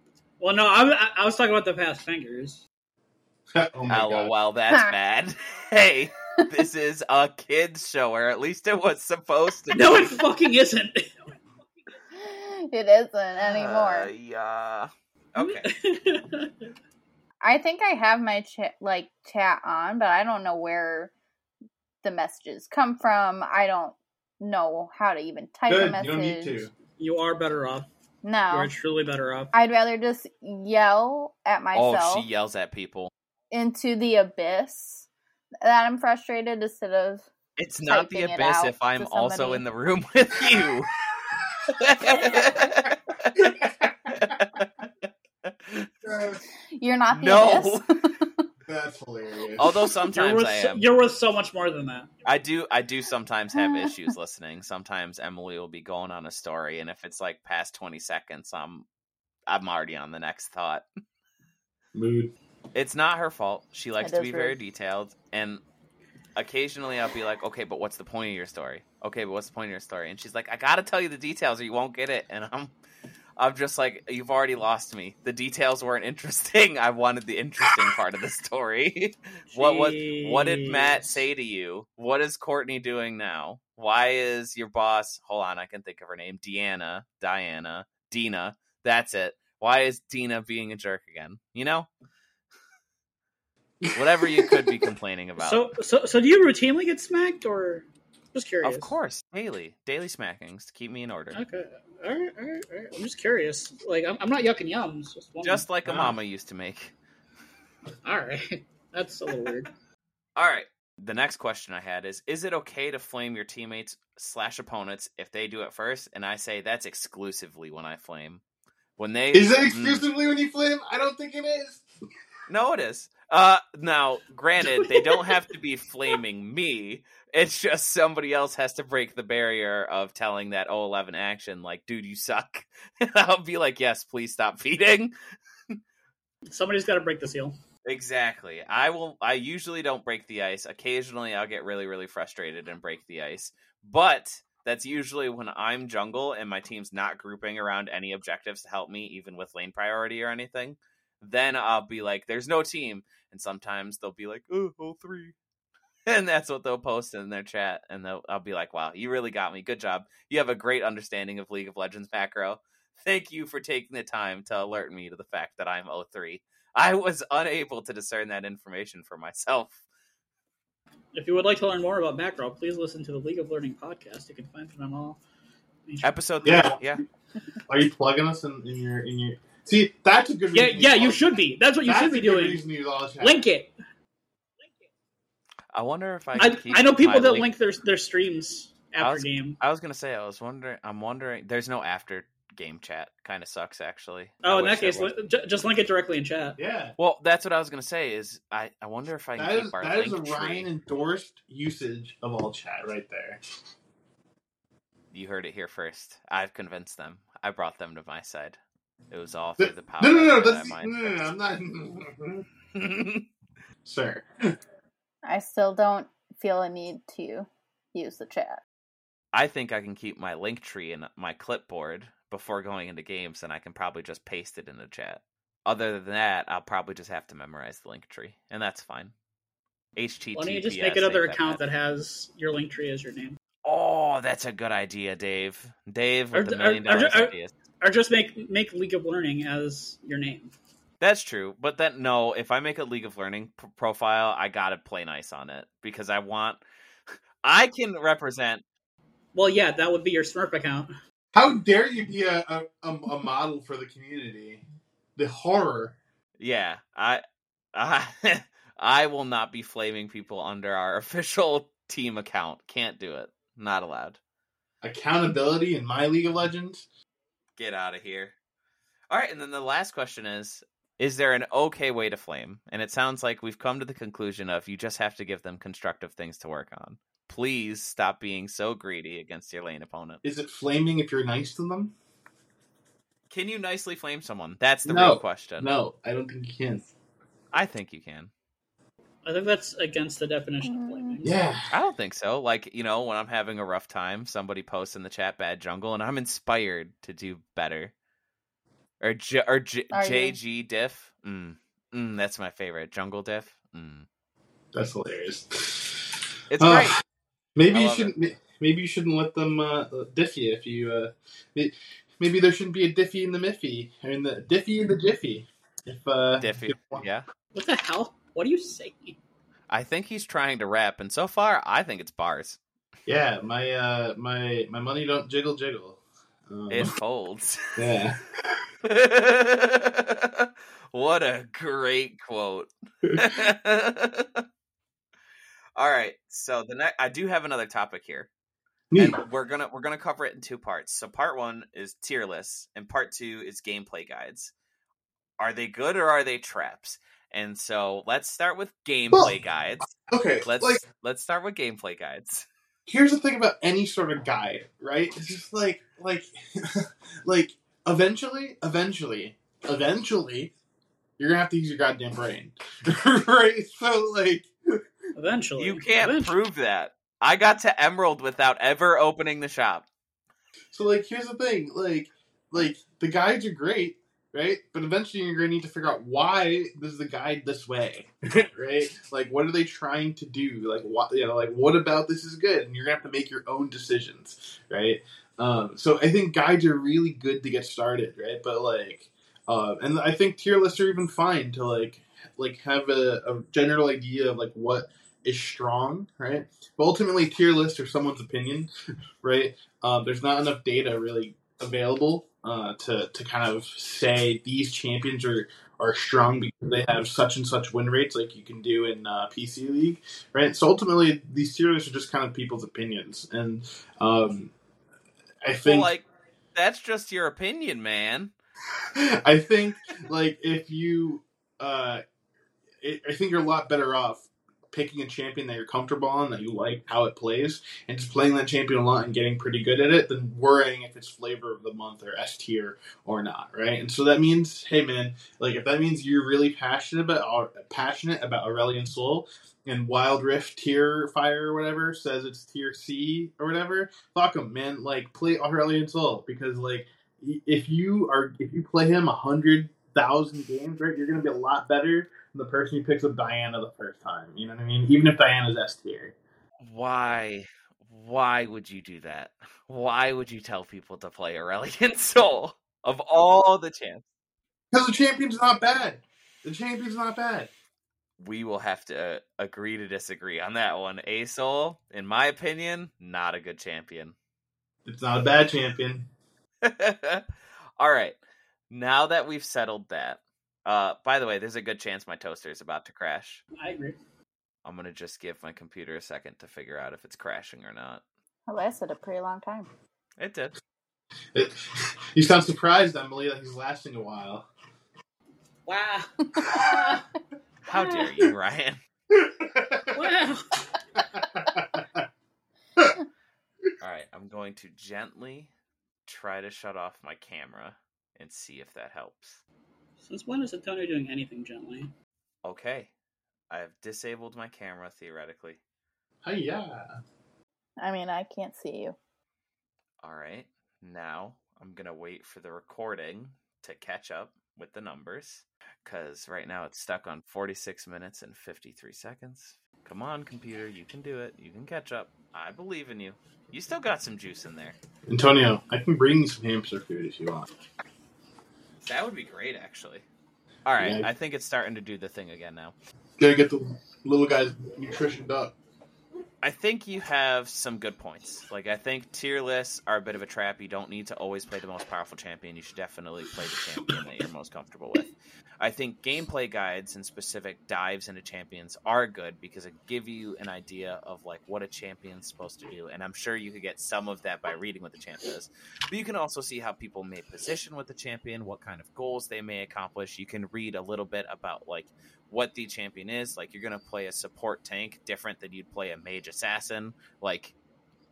Well, no, I, I- I was talking about the past fingers. (laughs) oh my god. LOL, that's (laughs) bad. hey, this is a kids show, or at least it was supposed to. No, it fucking isn't. (laughs) It isn't anymore. Uh, yeah. Okay. (laughs) I think I have my chat like chat on, but I don't know where the messages come from. I don't know how to even type a message. You don't need to. you are better off. No. You're truly better off. I'd rather just yell at myself Oh, she yells at people. into the abyss that I'm frustrated instead of It's not the abyss if I'm also in the room (laughs) with you. (laughs) You're not the No. abyss. (laughs) That's hilarious. Although You're sometimes worth, I am. you're worth so much more than that. I do I do sometimes have (laughs) issues listening. Sometimes Emily will be going on a story and if it's like past 20 seconds, I'm I'm already on the next thought. mood. It's not her fault. She likes to is be very detailed and occasionally I'll be like, "Okay, but what's the point of your story?" "Okay, but what's the point of your story?" And she's like, "I got to tell you the details or you won't get it." And I'm I'm just like, "You've already lost me. The details weren't interesting. I wanted the interesting part of the story." (laughs) what was, what did Matt say to you? What is Courtney doing now? Why is your boss? Hold on, I can think of her name. Deanna, Diana, Dina. That's it. Why is Dina being a jerk again? You know, whatever you could be complaining about. So, so, so do you routinely get smacked, or just curious? of course, daily, daily smackings to keep me in order. Okay. All right, all right, all right. I'm just curious. Like, I'm, I'm not yucking yums. Just. Just like a mama used to make. (laughs) all right. That's a little weird. (laughs) All right. The next question I had is: Is it okay to flame your teammates slash opponents if they do it first? And I say that's exclusively when I flame. When they Is it Mm. exclusively when you flame? I don't think it is. No, it is. Uh, now, granted, they (laughs) don't have to be flaming me. It's just somebody else has to break the barrier of telling that 011 Akshan, like, dude, you suck. (laughs) I'll be like, yes, please stop feeding. Somebody's got to break the seal. Exactly. I will. I usually don't break the ice. Occasionally, I'll get really, really frustrated and break the ice. But that's usually when I'm jungle and my team's not grouping around any objectives to help me, even with lane priority or anything. Then I'll be like, "There's no team," and sometimes they'll be like, "Oh, oh three. (laughs) And that's what they'll post in their chat, and they'll, I'll be like, "Wow, you really got me. Good job. You have a great understanding of League of Legends macro. Thank you for taking the time to alert me to the fact that I'm 03. I was unable to discern that information for myself. If you would like to learn more about macro, please listen to the League of Learning podcast. You can find it on all. major- Episode Yeah. yeah. Are you plugging us in, in your in your? See, that's a good. Yeah, reason yeah, use you all- should be. That's what you that's should be a good doing. reason to use all chat. Link it. I wonder if I. I, keep I know people that link their their streams after was- game. I was gonna say I was wondering. I'm wondering. There's no after game chat. Kind of sucks actually. Oh, I in that case, li- just link it directly in chat. Yeah, well, that's what I was gonna say. Is I I wonder if I can that is keep our that is a tree. Ryan endorsed usage of all chat right there. You heard it here first. I've convinced them. I brought them to my side. It was all through the power. No, no, no, that's, my no, no, no, I'm not. mind. Sir, (laughs) I still don't feel a need to use the chat. I think I can keep my link tree in my clipboard before going into games, and I can probably just paste it in the chat. Other than that, I'll probably just have to memorize the link tree, and that's fine. HTTPS. Why don't you just make another account that that has your link tree as your name, Oh, that's a good idea, Dave. Dave with Or- the million or- or- dollars ideas. Or just make make League of Learning as your name? That's true, but then no. If I make a League of Learning p- profile, I gotta play nice on it because I want. (laughs) I can represent. Well, yeah, that would be your Smurf account. how dare you be a, a, a, a model for the community? The horror. Yeah, I, I, (laughs) I will not be flaming people under our (laughs) official team account. Can't do it. Not allowed. Accountability in my League of Legends. Get out of here. All right, and then the last question is Is there an okay way to flame? And it sounds like we've come to the conclusion of you just have to give them constructive things to work on. Please stop being so greedy against your lane opponent. Is it flaming if you're nice to them? Can you nicely flame someone? That's the No. real question. No, I don't think you can. I think you can. I think that's against the definition of blaming. Yeah. I don't think so. Like, you know, when I'm having a rough time, somebody posts in the chat bad jungle and I'm inspired to do better. Or J- or J- Are? JG diff. Mm. Mm, that's my favorite. Jungle diff. Mm. That's hilarious. It's Ah, great. Maybe I you shouldn't. Maybe you shouldn't let them uh, diff you if you. Uh, may- maybe there shouldn't be a diffy in the miffy. I mean, the diffy in the jiffy. If uh, Diffy. if- Yeah. What the hell? What are you saying? I think he's trying to rap, and so far, I think it's bars. yeah, my uh, my my money don't jiggle jiggle. Um, It folds. (laughs) yeah. (laughs) what a great quote. (laughs) All right, so the next I do have another topic here. Neat. and we're gonna we're gonna cover it in two parts. So part one is tier lists, and part two is gameplay guides. Are they good or are they traps? And so let's start with gameplay guides. Okay, Let's like let's start with gameplay guides. here's the thing about any sort of guide, right? It's just like like (laughs) like eventually, eventually, eventually, you're gonna have to use your goddamn brain, (laughs) right? So like, Eventually, You can't Eventually. prove that. I got to Emerald without ever opening the shop. so like, here's the thing, like like the guides are great, right? But eventually, you're gonna need to figure out why is the guide this way, (laughs) right? Like, what are they trying to do? Like, what you know, like what about this is good? And you're gonna have to make your own decisions, right? Um, so I think guides are really good to get started, right? But like, uh, and I think tier lists are even fine to like like have a, a general idea of like what is strong, right? But ultimately, tier lists are someone's opinion, (laughs) right? Um, there's not enough data really available uh, to to kind of say these champions are are strong because they have such and such win rates, like you can do in uh, PC League, right? So ultimately, these tier lists are just kind of people's opinions, and um, I Well, think like that's just your opinion, man. (laughs) I think like if you, uh, it, I think you're a lot better off picking a champion that you're comfortable on, that you like how it plays, and just playing that champion a lot and getting pretty good at it, than worrying if it's flavor of the month or S tier or not, right? And so that means, hey man, like if that means you're really passionate about uh, passionate about Aurelion Sol. And Wild Rift tier fire or whatever says it's tier C or whatever. Fuck 'em, man. Like play Aurelion Sol because like if you are if you play him a hundred thousand games, right, you're gonna be a lot better the person who picks up Diana the first time. You know what I mean? Even if Diana's S tier. Why? Why would you do that? Why would you tell people to play Aurelion (laughs) Sol of all the champs? Because the champion's not bad. The champion's not bad. We will have to uh, agree to disagree on that one. A Sol, in my opinion, not a good champion. It's not a bad champion. (laughs) all right. Now that we've settled that, uh, by the way, there's a good chance my toaster is about to crash. I agree. I'm gonna just give my computer a second to figure out if it's crashing or not. It lasted a pretty long time. It did. It, (laughs) you sound surprised, Emily, that he's lasting a while. Wow. How dare you, Ryan? (laughs) wow. All right, I'm going to gently try to shut off my camera and see if that helps. Since when is Antonio doing anything gently? Okay, I have disabled my camera theoretically. Hiya. I mean, I can't see you. All right, now I'm gonna wait for the recording to catch up with the numbers because right now it's stuck on 46 minutes and 53 seconds. Come on, computer, you can do it. You can catch up. I believe in you. You still got some juice in there. Antonio, I can bring you some hamster food if you want. That would be great, actually. All right, Yeah. I think it's starting to do the thing again now. Gotta get the little guy's nutritioned up. I think you have some good points. Like I think tier lists are a bit of a trap. You don't need to always play the most powerful champion. You should definitely play the champion that you're most comfortable with. I think gameplay guides and specific dives into champions are good because it give you an idea of like what a champion's supposed to do. And I'm sure you could get some of that by reading what the champ does. But you can also see how people may position with the champion, what kind of goals they may accomplish. You can read a little bit about like what the champion is. Like you're gonna play a support tank different than you'd play a mage assassin. Like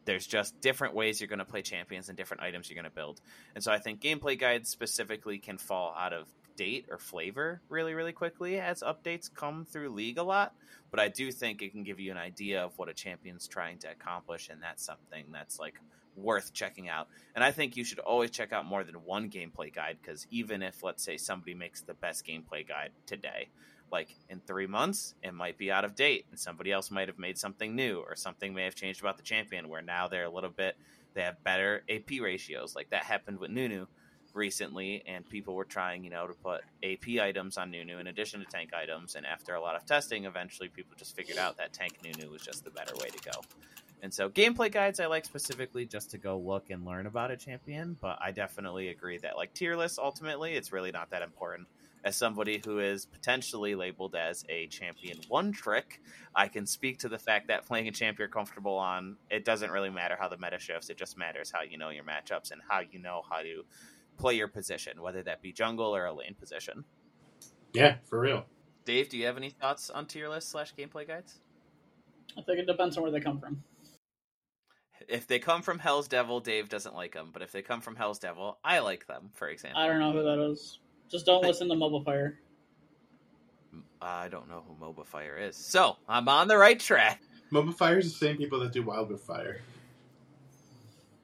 there's just different ways you're gonna play champions and different items you're gonna build. And so I think gameplay guides specifically can fall out of date or flavor really, really quickly as updates come through League a lot. But I do think it can give you an idea of what a champion's trying to accomplish, and that's something that's like worth checking out. And I think you should always check out more than one gameplay guide because even if, let's say, somebody makes the best gameplay guide today, like in three months, it might be out of date, and somebody else might have made something new, or something may have changed about the champion where now they're a little bit, they have better AP ratios. Like that happened with Nunu recently, and people were trying, you know, to put AP items on Nunu in addition to tank items. And after a lot of testing, eventually people just figured out that tank Nunu was just the better way to go. And so, gameplay guides I like specifically just to go look and learn about a champion, but I definitely agree that, like, tier lists, ultimately, it's really not that important. As somebody who is potentially labeled as a champion one trick, I can speak to the fact that playing a champ you're comfortable on, it doesn't really matter how the meta shifts. It just matters how you know your matchups and how you know how to play your position, whether that be jungle or a lane position. Yeah, for real. Dave, do you have any thoughts on tier list slash gameplay guides? I think it depends on where they come from. If they come from Hell's Devil, Dave doesn't like them. But if they come from Hell's Devil, I like them. For example, I don't know who that is. Just don't listen to MOBAFire. I don't know who MOBAFire is. So I'm on the right track. MOBAFire is the same people that do Wild Rift Fire.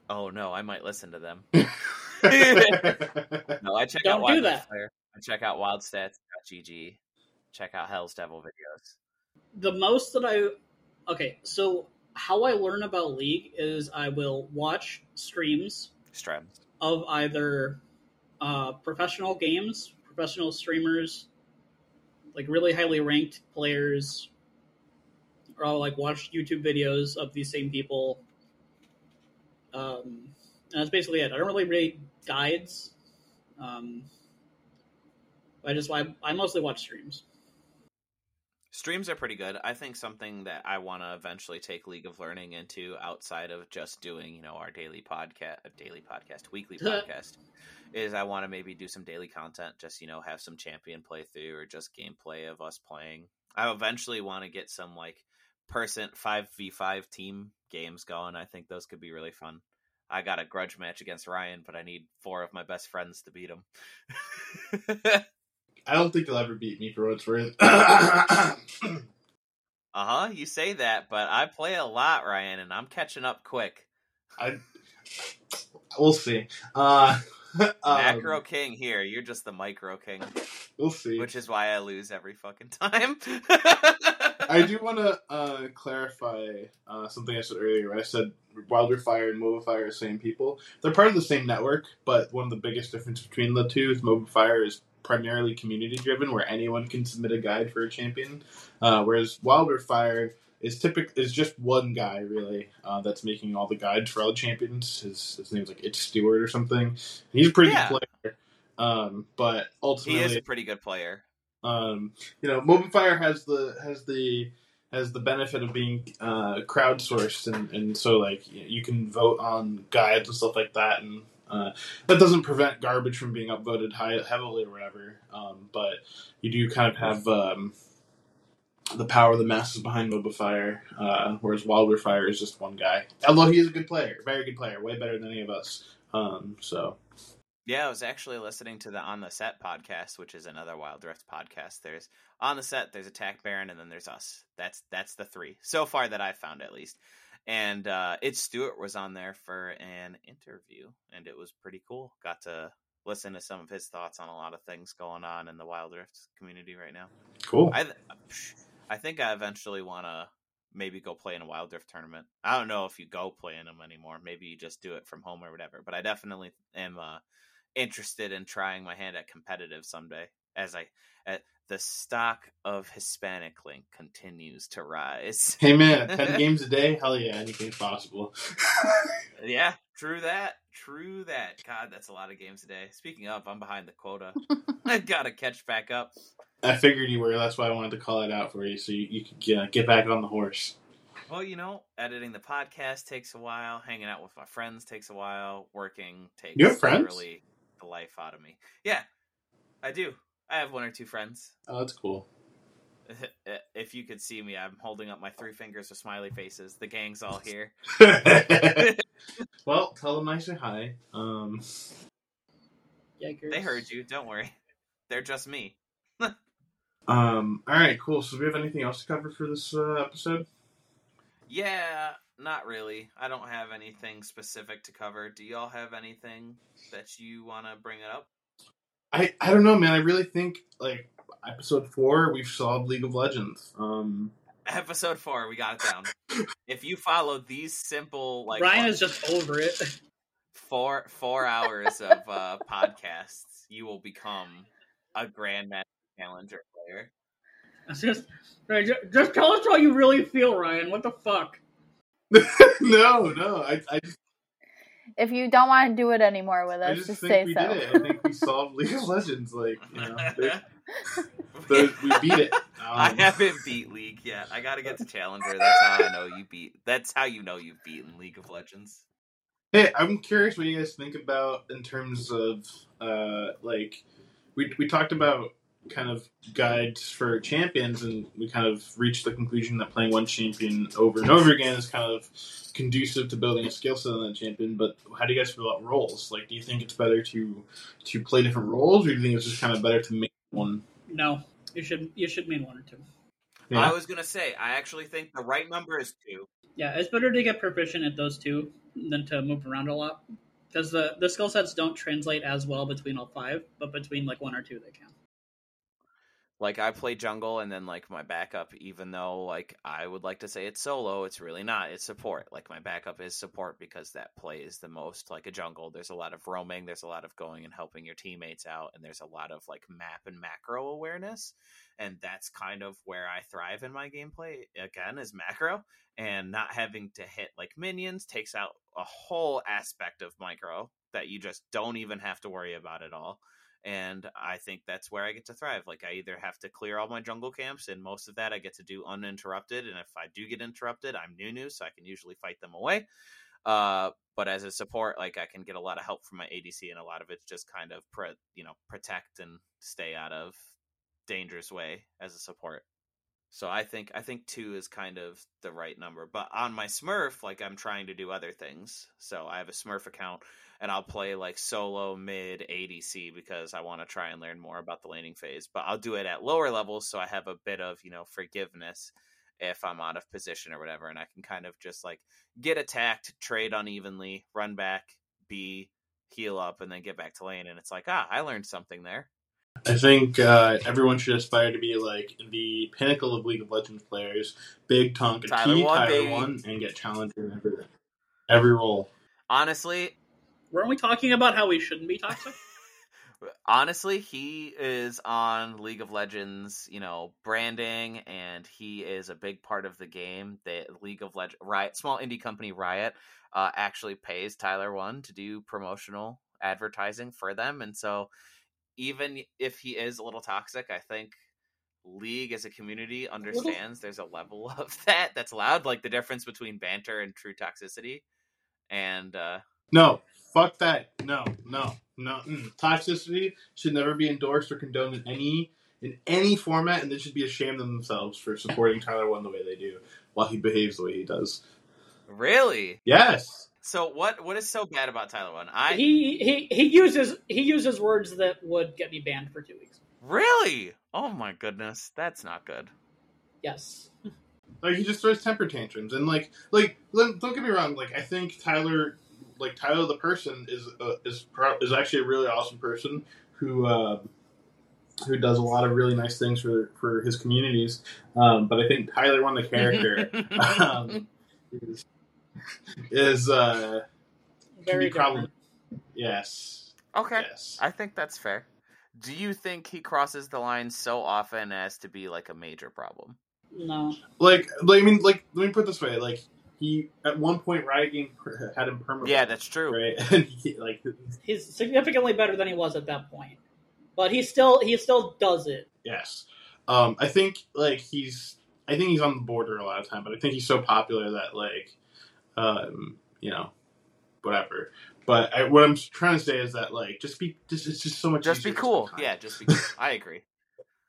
Oh no, I might listen to them. (laughs) No, I check Don't out do Wild that. Fire. I check out WildStats.gg. Check out Hell's Devil videos. The most that I okay, so how I learn about League is I will watch streams Strems. of either uh, professional games, professional streamers, like really highly ranked players, or I'll like watch YouTube videos of these same people. Um, and that's basically it. I don't really read guides. Um, I just I, I mostly watch streams. Streams are pretty good. I think something that I want to eventually take League of Learning into outside of just doing, you know, our daily podcast, a daily podcast, weekly (laughs) podcast, is I want to maybe do some daily content, just, you know, have some champion playthrough or just gameplay of us playing. I eventually want to get some like person 5v5 team games going. I think those could be really fun. I got a grudge match against Ryan, but I need four of my best friends to beat him. (laughs) I don't think you'll ever beat me for what it's worth. Uh huh. You say that, but I play a lot, Ryan, and I'm catching up quick. I, we'll see. Uh, (laughs) um, Macro king here. You're just the micro king, we'll see. which is why I lose every fucking time. (laughs) I (laughs) do want to uh, clarify uh, something I said earlier. I said Wild Rift Fire and MOBAFire are the same people. They're part of the same network, but one of the biggest difference between the two is MOBAFire is primarily community driven, where anyone can submit a guide for a champion, uh, whereas Wild Rift Fire is typic is just one guy really uh, that's making all the guides for all the champions. His, his name's like It's Stewart or something. He's a pretty Yeah. good player, um, but he ultimately is a pretty good player. um, you know, MOBAFire has the has the has the benefit of being uh, crowdsourced, and, and so like you, you can vote on guides and stuff like that, and uh, that doesn't prevent garbage from being upvoted high, heavily or whatever. Um, but you do kind of have um, the power of the masses behind MOBAFire, uh, whereas Wild Rift Fire is just one guy. Although he is a good player, very good player, way better than any of us. Um, so Yeah, I was actually listening to the On the Set podcast, which is another Wild Rift podcast. There's On the Set, there's Attack Baron, and then there's us. That's that's the three so far that I've found at least. And uh, it Stewart was on there for an interview, and it was pretty cool. Got to listen to some of his thoughts on a lot of things going on in the Wild Rift community right now. cool. I th- I think I eventually want to maybe go play in a Wild Rift tournament. I don't know if you go play in them anymore. Maybe you just do it from home or whatever. But I definitely am uh, interested in trying my hand at competitive someday. As I, uh, the stock of Hispanic Link continues to rise. Hey man, ten (laughs) games a day, hell yeah, anything's possible. (laughs) yeah, true that. True that. God, that's a lot of games today. Speaking of, I'm behind the quota. (laughs) (laughs) I gotta catch back up. I figured you were. That's why I wanted to call it out for you, so you, you could get, get back on the horse. Well, you know, editing the podcast takes a while. Hanging out with my friends takes a while. Working takes You have friends? literally the life out of me. Yeah, I do. I have one or two friends. Oh, that's cool. (laughs) If you could see me, I'm holding up my three fingers with smiley faces. The gang's all here. Well, tell them I say hi. Um, Yikers. They heard you. Don't worry. They're just me. (laughs) um, all right, cool. So, do we have anything else to cover for this uh, episode? Yeah, not really. I don't have anything specific to cover. Do y'all have anything that you want to bring it up? I I don't know, man. I really think like episode four, we've solved League of Legends. Um, Episode four, we got it down. if you follow these simple, like Ryan what, is just over it. four four hours of uh, podcasts, you will become a Grandmaster Challenger player. It's just, right, just tell us how you really feel, Ryan. What the fuck? (laughs) no, no. I, I just If you don't want to do it anymore with I us, just just, think say we so. did it. I think we solved League of Legends. Like, you know, (laughs) (laughs) they- they- we beat it. I Um, haven't beat League yet. I gotta get to Challenger. That's how I know you beat. That's how you know you've beaten League of Legends. Hey, I'm curious what you guys think about in terms of uh, like we we talked about kind of guides for champions, and we kind of reached the conclusion that playing one champion over and over again is kind of conducive to building a skill set on that champion. But how do you guys feel about roles? Like, do you think it's better to to play different roles, or do you think it's just kind of better to make one? No, you should you should mean one or two. Yeah. I was gonna say, I actually think the right number is two. Yeah, it's better to get proficient at those two than to move around a lot because the the skill sets don't translate as well between all five, but between like one or two they can. Like I play jungle and then like my backup, even though like I would like to say it's solo, it's really not. It's support. Like my backup is support because that plays the most like a jungle. There's a lot of roaming, there's a lot of going and helping your teammates out, and there's a lot of like map and macro awareness. And that's kind of where I thrive in my gameplay again is macro and not having to hit like minions takes out a whole aspect of micro that you just don't even have to worry about at all and I think that's where I get to thrive. Like I either have to clear all my jungle camps, and most of that I get to do uninterrupted. And if I do get interrupted, I'm Nunu, so I can usually fight them away. Uh, but as a support, like I can get a lot of help from my ADC, and a lot of it's just kind of pre- you know protect and stay out of dangerous way as a support. So I think I think two is kind of the right number. But on my Smurf, like I'm trying to do other things. So I have a Smurf account and I'll play like solo mid ADC because I want to try and learn more about the laning phase. But I'll do it at lower levels so I have a bit of, you know, forgiveness if I'm out of position or whatever and I can kind of just like get attacked, trade unevenly, run back, B, heal up and then get back to lane and it's like, ah, I learned something there. I think uh, everyone should aspire to be like the pinnacle of League of Legends players. Big Tonka Tyler T, one, Tyler baby. one, and get challenger in every every role. Honestly, Weren't we talking about how we shouldn't be toxic? (laughs) honestly, he is on League of Legends, you know, branding, and he is a big part of the game. The League of Legends Riot, small indie company Riot, uh, actually pays Tyler One to do promotional advertising for them, and so even if he is a little toxic, I think League as a community understands there's a level (laughs) of that that's allowed, like the difference between banter and true toxicity, and uh, No, fuck that. No, no, no. Mm. Toxicity should never be endorsed or condoned in any in any format, and they should be ashamed of themselves for supporting Tyler One the way they do while he behaves the way he does. really. Yes. So what what is so bad about Tyler One? I he he he uses he uses words that would get me banned for two weeks. Really? Oh my goodness, that's not good. Yes. Like he just throws temper tantrums, and like, like don't don't get me wrong. Like I think Tyler, like Tyler the person is uh, is pro- is actually a really awesome person who uh, who does a lot of really nice things for for his communities. Um, but I think Tyler one the character (laughs) um, is is uh, can Very be problem. Yes. okay, Yes. I think that's fair. Do you think he crosses the line so often as to be like a major problem? No. Like, like I mean, like let me put it this way. Like he at one point Riot Game (laughs) had him permanent. Yeah, that's true. right. (laughs) And he, like He's significantly better than he was at that point. But he still he still does it. Yes. Um, I think like he's I think he's on the border a lot of time, but I think he's so popular that like um, you know, whatever. But I, what I'm trying to say is that like just be just it's just so much Just be cool. Yeah, just be cool. I agree. (laughs)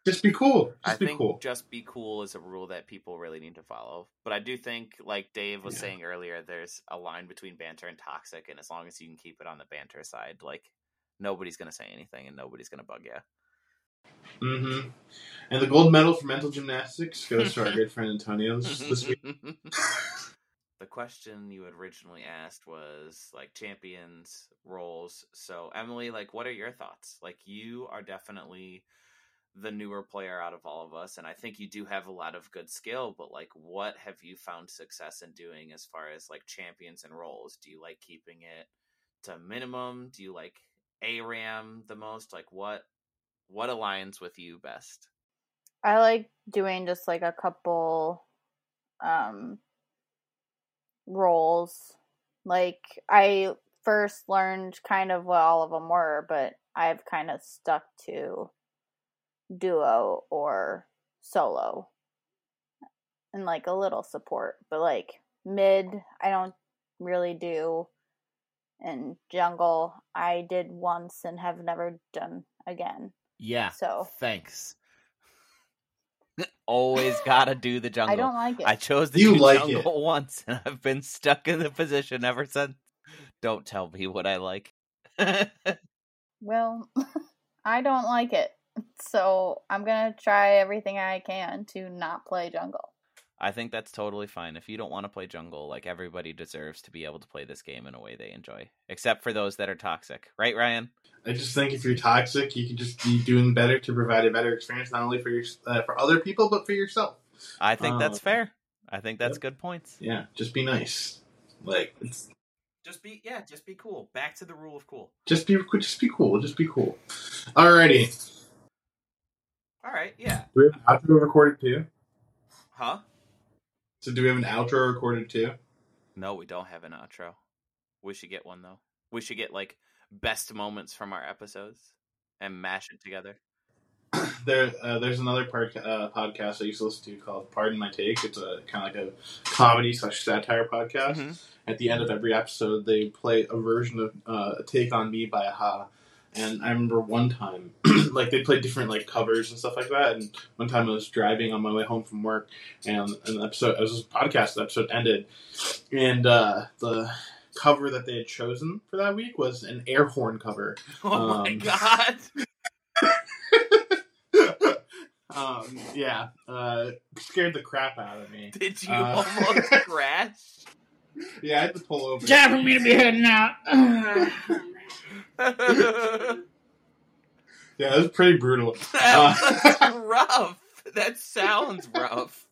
Just be cool. Just I be think cool. just be cool is a rule that people really need to follow. But I do think, like Dave was Yeah. saying earlier, there's a line between banter and toxic, and as long as you can keep it on the banter side, like nobody's gonna say anything and nobody's gonna bug you. Mm-hmm. And the gold medal for mental gymnastics goes to our (laughs) good friend Antonio this, week. the question you originally asked was like champions roles. So Emily, like what are your thoughts? Like you are definitely the newer player out of all of us and I think you do have a lot of good skill, but like what have you found success in doing as far as like champions and roles? Do you like keeping it to minimum? Do you like ARAM the most? Like what what aligns with you best? I like doing just like a couple um roles. Like I first learned kind of what all of them were, but I've kind of stuck to duo or solo and like a little support, but like mid, I don't really do. And jungle, I did once and have never done again. Yeah. So Thanks. (laughs) Always gotta do the jungle. (laughs) I don't like it. I chose the like jungle (laughs) once, and I've been stuck in the position ever since. Don't tell me what I like. Well, I don't like it. So I'm going to try everything I can to not play jungle. I think that's totally fine. If you don't want to play jungle, like everybody deserves to be able to play this game in a way they enjoy, except for those that are toxic, right, Ryan? I just think if you're toxic, you can just be doing better to provide a better experience, not only for your uh, for other people, but for yourself. I think that's Um, fair. I think that's yep. good points. Yeah, just be nice. Like, it's, Just be yeah, just be cool. Back to the rule of cool. just be just be cool. Just be cool. Alrighty. All right, yeah. Do we have an outro recorded too? Huh? So do we have an outro recorded too? No, we don't have an outro. We should get one though. We should get like best moments from our episodes and mash it together. (clears throat) there, uh, there's another part, uh, podcast I used to listen to called "Pardon My Take." It's a kind of like a comedy slash satire podcast. Mhm. At the end of every episode, they play a version of uh, "Take on Me" by a-ha. And I remember one time, (clears throat) like they played different like covers and stuff like that. And one time I was driving on my way home from work, and an episode, it was a podcast. The episode ended, and uh, the cover that they had chosen for that week was an air horn cover. (laughs) Oh my Um, god! (laughs) um, yeah, uh, scared the crap out of me. Did you Uh, almost (laughs) crash? Yeah, I had to pull over. Time for me to be heading out. (sighs) Yeah, it was pretty brutal. (laughs) That's Uh, (laughs) rough. That sounds rough.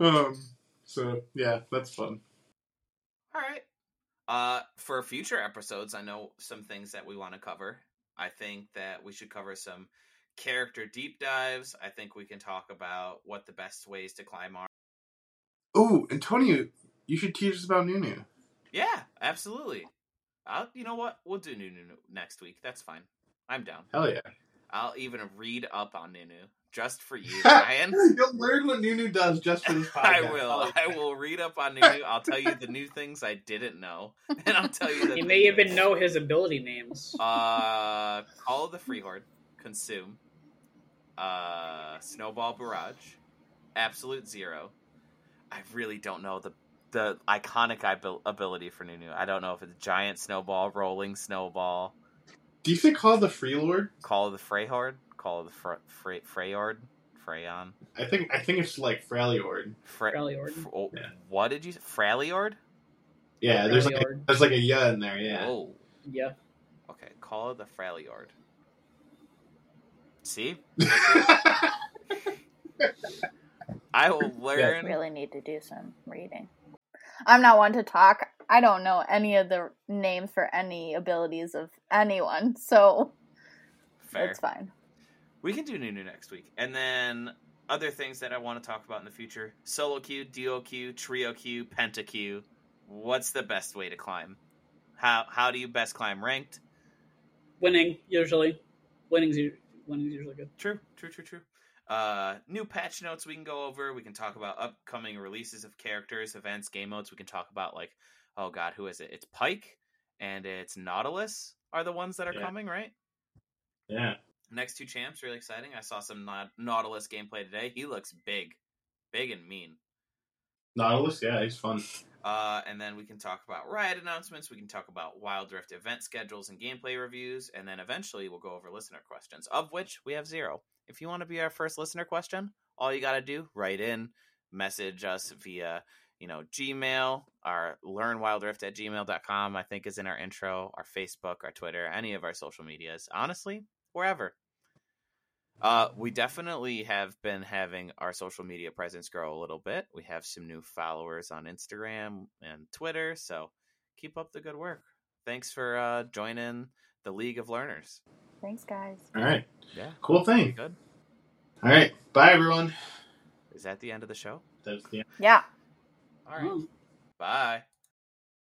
um, so yeah, that's fun. All right. Uh, for future episodes, I know some things that we want to cover. I think that we should cover some character deep dives. I think we can talk about what the best ways to climb are. Oh, Antonio, you should teach us about Nunu. Yeah, absolutely. I'll, you know what? We'll do Nunu next week. That's fine. I'm down. Hell yeah! I'll even read up on Nunu just for you, (laughs) Ryan. You'll learn what Nunu does just for this (laughs) podcast. I will. I will read up on Nunu. I'll tell you the new (laughs) things I didn't know, and I'll tell you. The You may things I even know his ability names. Uh, Call of the Free Horde, Consume, uh, Snowball Barrage, Absolute Zero. I really don't know the the iconic ability for Nunu. I don't know if it's Giant Snowball, Rolling Snowball, Do you think called the Free Lord? Call of the Freyhorde, Call of the Fre- Fre- Freyhorde, Freyon, I think I think it's like Freljord. Fre- Freljord. F- oh, Yeah. What did you say? Freljord? Yeah, there's like a, there's like a yeah in there. Yeah. Oh. Yeah. Okay, Call of the Freljord. See? (laughs) (laughs) I will learn. Really need to do some reading. I'm not one to talk. I don't know any of the names for any abilities of anyone, so Fair. it's fine. We can do Nunu next week. And then other things that I want to talk about in the future solo queue, duo queue, trio queue, penta queue. What's the best way to climb? How how do you best climb ranked? Winning, usually. Winning's, u- winning's usually good. True, true, true, true. Uh, new patch notes we can go over. We can talk about upcoming releases of characters, events, game modes. We can talk about like, oh god, who is it? It's Pyke and it's Nautilus are the ones that are Yeah. coming, right? yeah. Next two champs, really exciting. I saw some Naut- Nautilus gameplay today. He looks big, big and mean. Nautilus, yeah, he's fun. Uh, and then we can talk about riot announcements. We can talk about Wild Rift event schedules and gameplay reviews. And then eventually we'll go over listener questions, of which we have zero. If you want to be our first listener question, all you got to do, write in, message us via, you know, Gmail, our learnwildrift at gmail.com, I think is in our intro, our Facebook, our Twitter, any of our social medias. Honestly, wherever. Uh, we definitely have been having our social media presence grow a little bit. We have some new followers on Instagram and Twitter, so keep up the good work. Thanks for uh, joining the League of Learners. Thanks, guys. All right, Yeah, cool thing. good. All right, bye everyone. Is that the end of the show? That's the Yeah. All right. Bye.